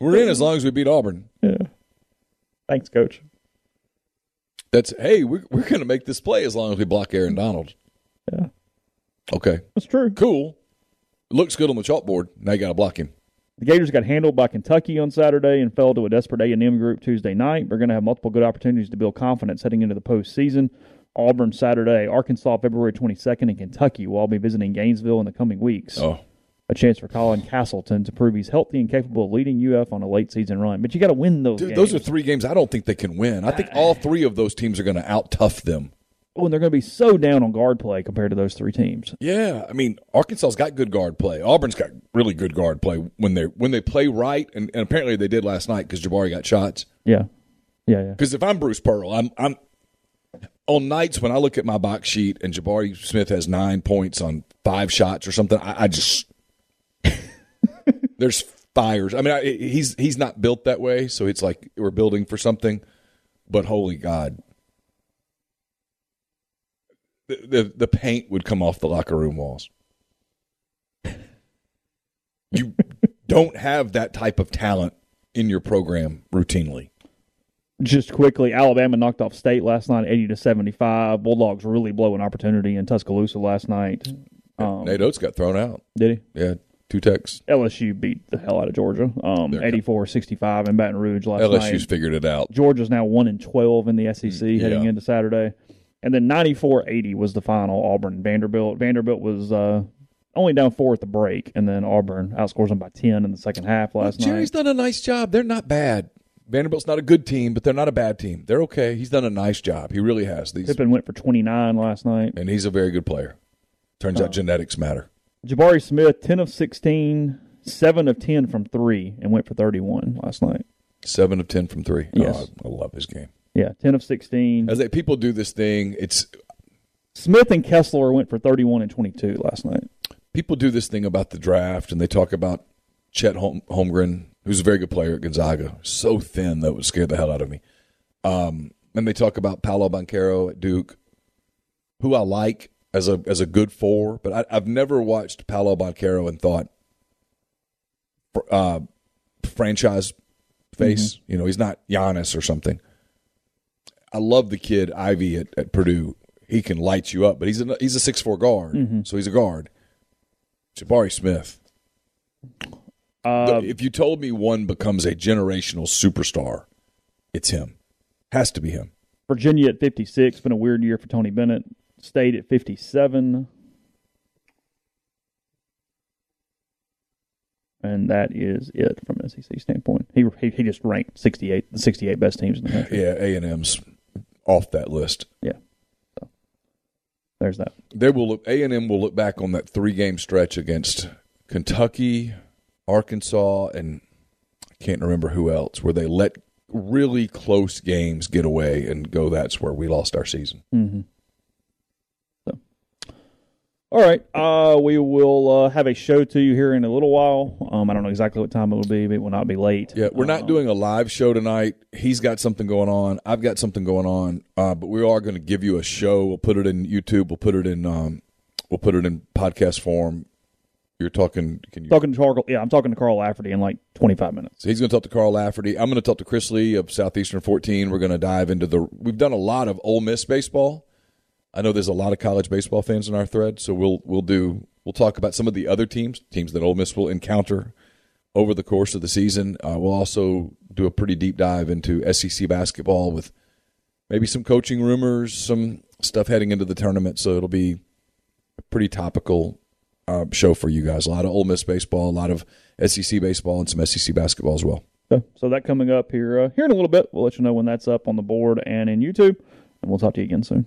[SPEAKER 5] we're in as long as we beat Auburn. Yeah.
[SPEAKER 4] Thanks, coach.
[SPEAKER 5] That's hey, we're we're going to make this play as long as we block Aaron Donald.
[SPEAKER 4] Yeah.
[SPEAKER 5] Okay,
[SPEAKER 4] That's true.
[SPEAKER 5] cool. Looks good on the chalkboard. Now you got to block him.
[SPEAKER 4] The Gators got handled by Kentucky on Saturday and fell to a desperate A&M group Tuesday night. They're going to have multiple good opportunities to build confidence heading into the postseason. Auburn Saturday, Arkansas February 22nd, and Kentucky will all be visiting Gainesville in the coming weeks.
[SPEAKER 5] Oh,
[SPEAKER 4] A chance for Colin Castleton to prove he's healthy and capable of leading UF on a late season run. But you got to win those
[SPEAKER 5] dude,
[SPEAKER 4] games.
[SPEAKER 5] those are three games I don't think they can win. I think uh, all three of those teams are going to out tough them.
[SPEAKER 4] Oh, and they're going to be so down on guard play compared to those three teams.
[SPEAKER 5] Yeah, I mean Arkansas's got good guard play. Auburn's got really good guard play when they when they play right, and, and apparently they did last night because Jabari got shots.
[SPEAKER 4] Yeah, yeah, yeah.
[SPEAKER 5] Because if I'm Bruce Pearl, I'm I'm on nights when I look at my box sheet and Jabari Smith has nine points on five shots or something. I, I just there's fires. I mean, I, he's he's not built that way, so it's like we're building for something. But holy God, the the, the paint would come off the locker room walls. You don't have that type of talent in your program routinely.
[SPEAKER 4] Just quickly, Alabama knocked off State last night, eighty to seventy-five. Bulldogs really blew an opportunity in Tuscaloosa last night. Um,
[SPEAKER 5] Nate Oats got thrown out.
[SPEAKER 4] did he?
[SPEAKER 5] Yeah, two techs.
[SPEAKER 4] LSU beat the hell out of Georgia, um, 84-65 in Baton Rouge last
[SPEAKER 5] LSU's
[SPEAKER 4] night.
[SPEAKER 5] LSU's figured it out.
[SPEAKER 4] Georgia's now one and twelve in the SEC heading
[SPEAKER 5] yeah.
[SPEAKER 4] into Saturday, and then 94-80 was the final. Auburn Vanderbilt. Vanderbilt was uh, only down four at the break, and then Auburn outscores them by ten in the second half last
[SPEAKER 5] Jerry's
[SPEAKER 4] night.
[SPEAKER 5] Jerry's done a nice job. They're not bad. Vanderbilt's not a good team, but they're not a bad team. They're okay. He's done a nice job. He really has. These,
[SPEAKER 4] Pippen went for twenty-nine last night.
[SPEAKER 5] and he's a very good player. Turns out genetics matter.
[SPEAKER 4] Jabari Smith, 10 of 16, 7 of 10 from 3, and went for 31 last night.
[SPEAKER 5] Seven of ten from three.
[SPEAKER 4] Yes.
[SPEAKER 5] Oh, I, I love his game.
[SPEAKER 4] Yeah, 10 of 16.
[SPEAKER 5] As they, people do this thing, it's
[SPEAKER 4] Smith and Kessler went for 31 and 22 last night.
[SPEAKER 5] people do this thing about the draft, and they talk about Chet Holm, Holmgren, who's a very good player at Gonzaga. So thin that would scare the hell out of me. Um, and they talk about Paolo Banchero at Duke, who I like as a as a good four, but I, I've never watched Paolo Banchero and thought uh, franchise face. You know, he's not Giannis or something. I love the kid Ivey at, at Purdue. He can light you up, but he's a he's a six four guard, so he's a guard. Jabari Smith.
[SPEAKER 4] Uh,
[SPEAKER 5] if you told me one becomes a generational superstar, it's him. Has to be him.
[SPEAKER 4] Virginia at 56, been a weird year for Tony Bennett. State at 57. And that is it from an SEC standpoint. He, he he just ranked 68, the 68 best teams in the country.
[SPEAKER 5] Yeah, A and M's off that list.
[SPEAKER 4] Yeah. So there's that.
[SPEAKER 5] They will look. A and M will look back on that three game stretch against Kentucky, Arkansas, and I can't remember who else, where they let really close games get away and go. That's where we lost our season. Mm-hmm.
[SPEAKER 4] All right. Uh, we will uh, have a show to you here in a little while. Um, I don't know exactly what time it will be, but it will not be late.
[SPEAKER 5] Yeah, we're not
[SPEAKER 4] Um,
[SPEAKER 5] doing a live show tonight. He's got something going on. I've got something going on. Uh, but we are going to give you a show. We'll put it in YouTube. We'll put it in. Um, we'll put it in podcast form. You're talking. Can you?
[SPEAKER 4] talking to Carl. Yeah, I'm talking to Carl Lafferty in like 25 minutes.
[SPEAKER 5] So he's going to talk to Carl Lafferty. I'm going to talk to Chris Lee of Southeastern 14. We're going to dive into the. We've done a lot of Ole Miss baseball. I know there's a lot of college baseball fans in our thread, so we'll we'll do we'll talk about some of the other teams, teams that Ole Miss will encounter over the course of the season. Uh, we'll also do a pretty deep dive into SEC basketball with maybe some coaching rumors, some stuff heading into the tournament. So it'll be a pretty topical uh, show for you guys. A lot of Ole Miss baseball, a lot of SEC baseball, and some SEC basketball as well.
[SPEAKER 4] So, that coming up here uh, here in a little bit. We'll let you know when that's up on the board and in YouTube, and we'll talk to you again soon.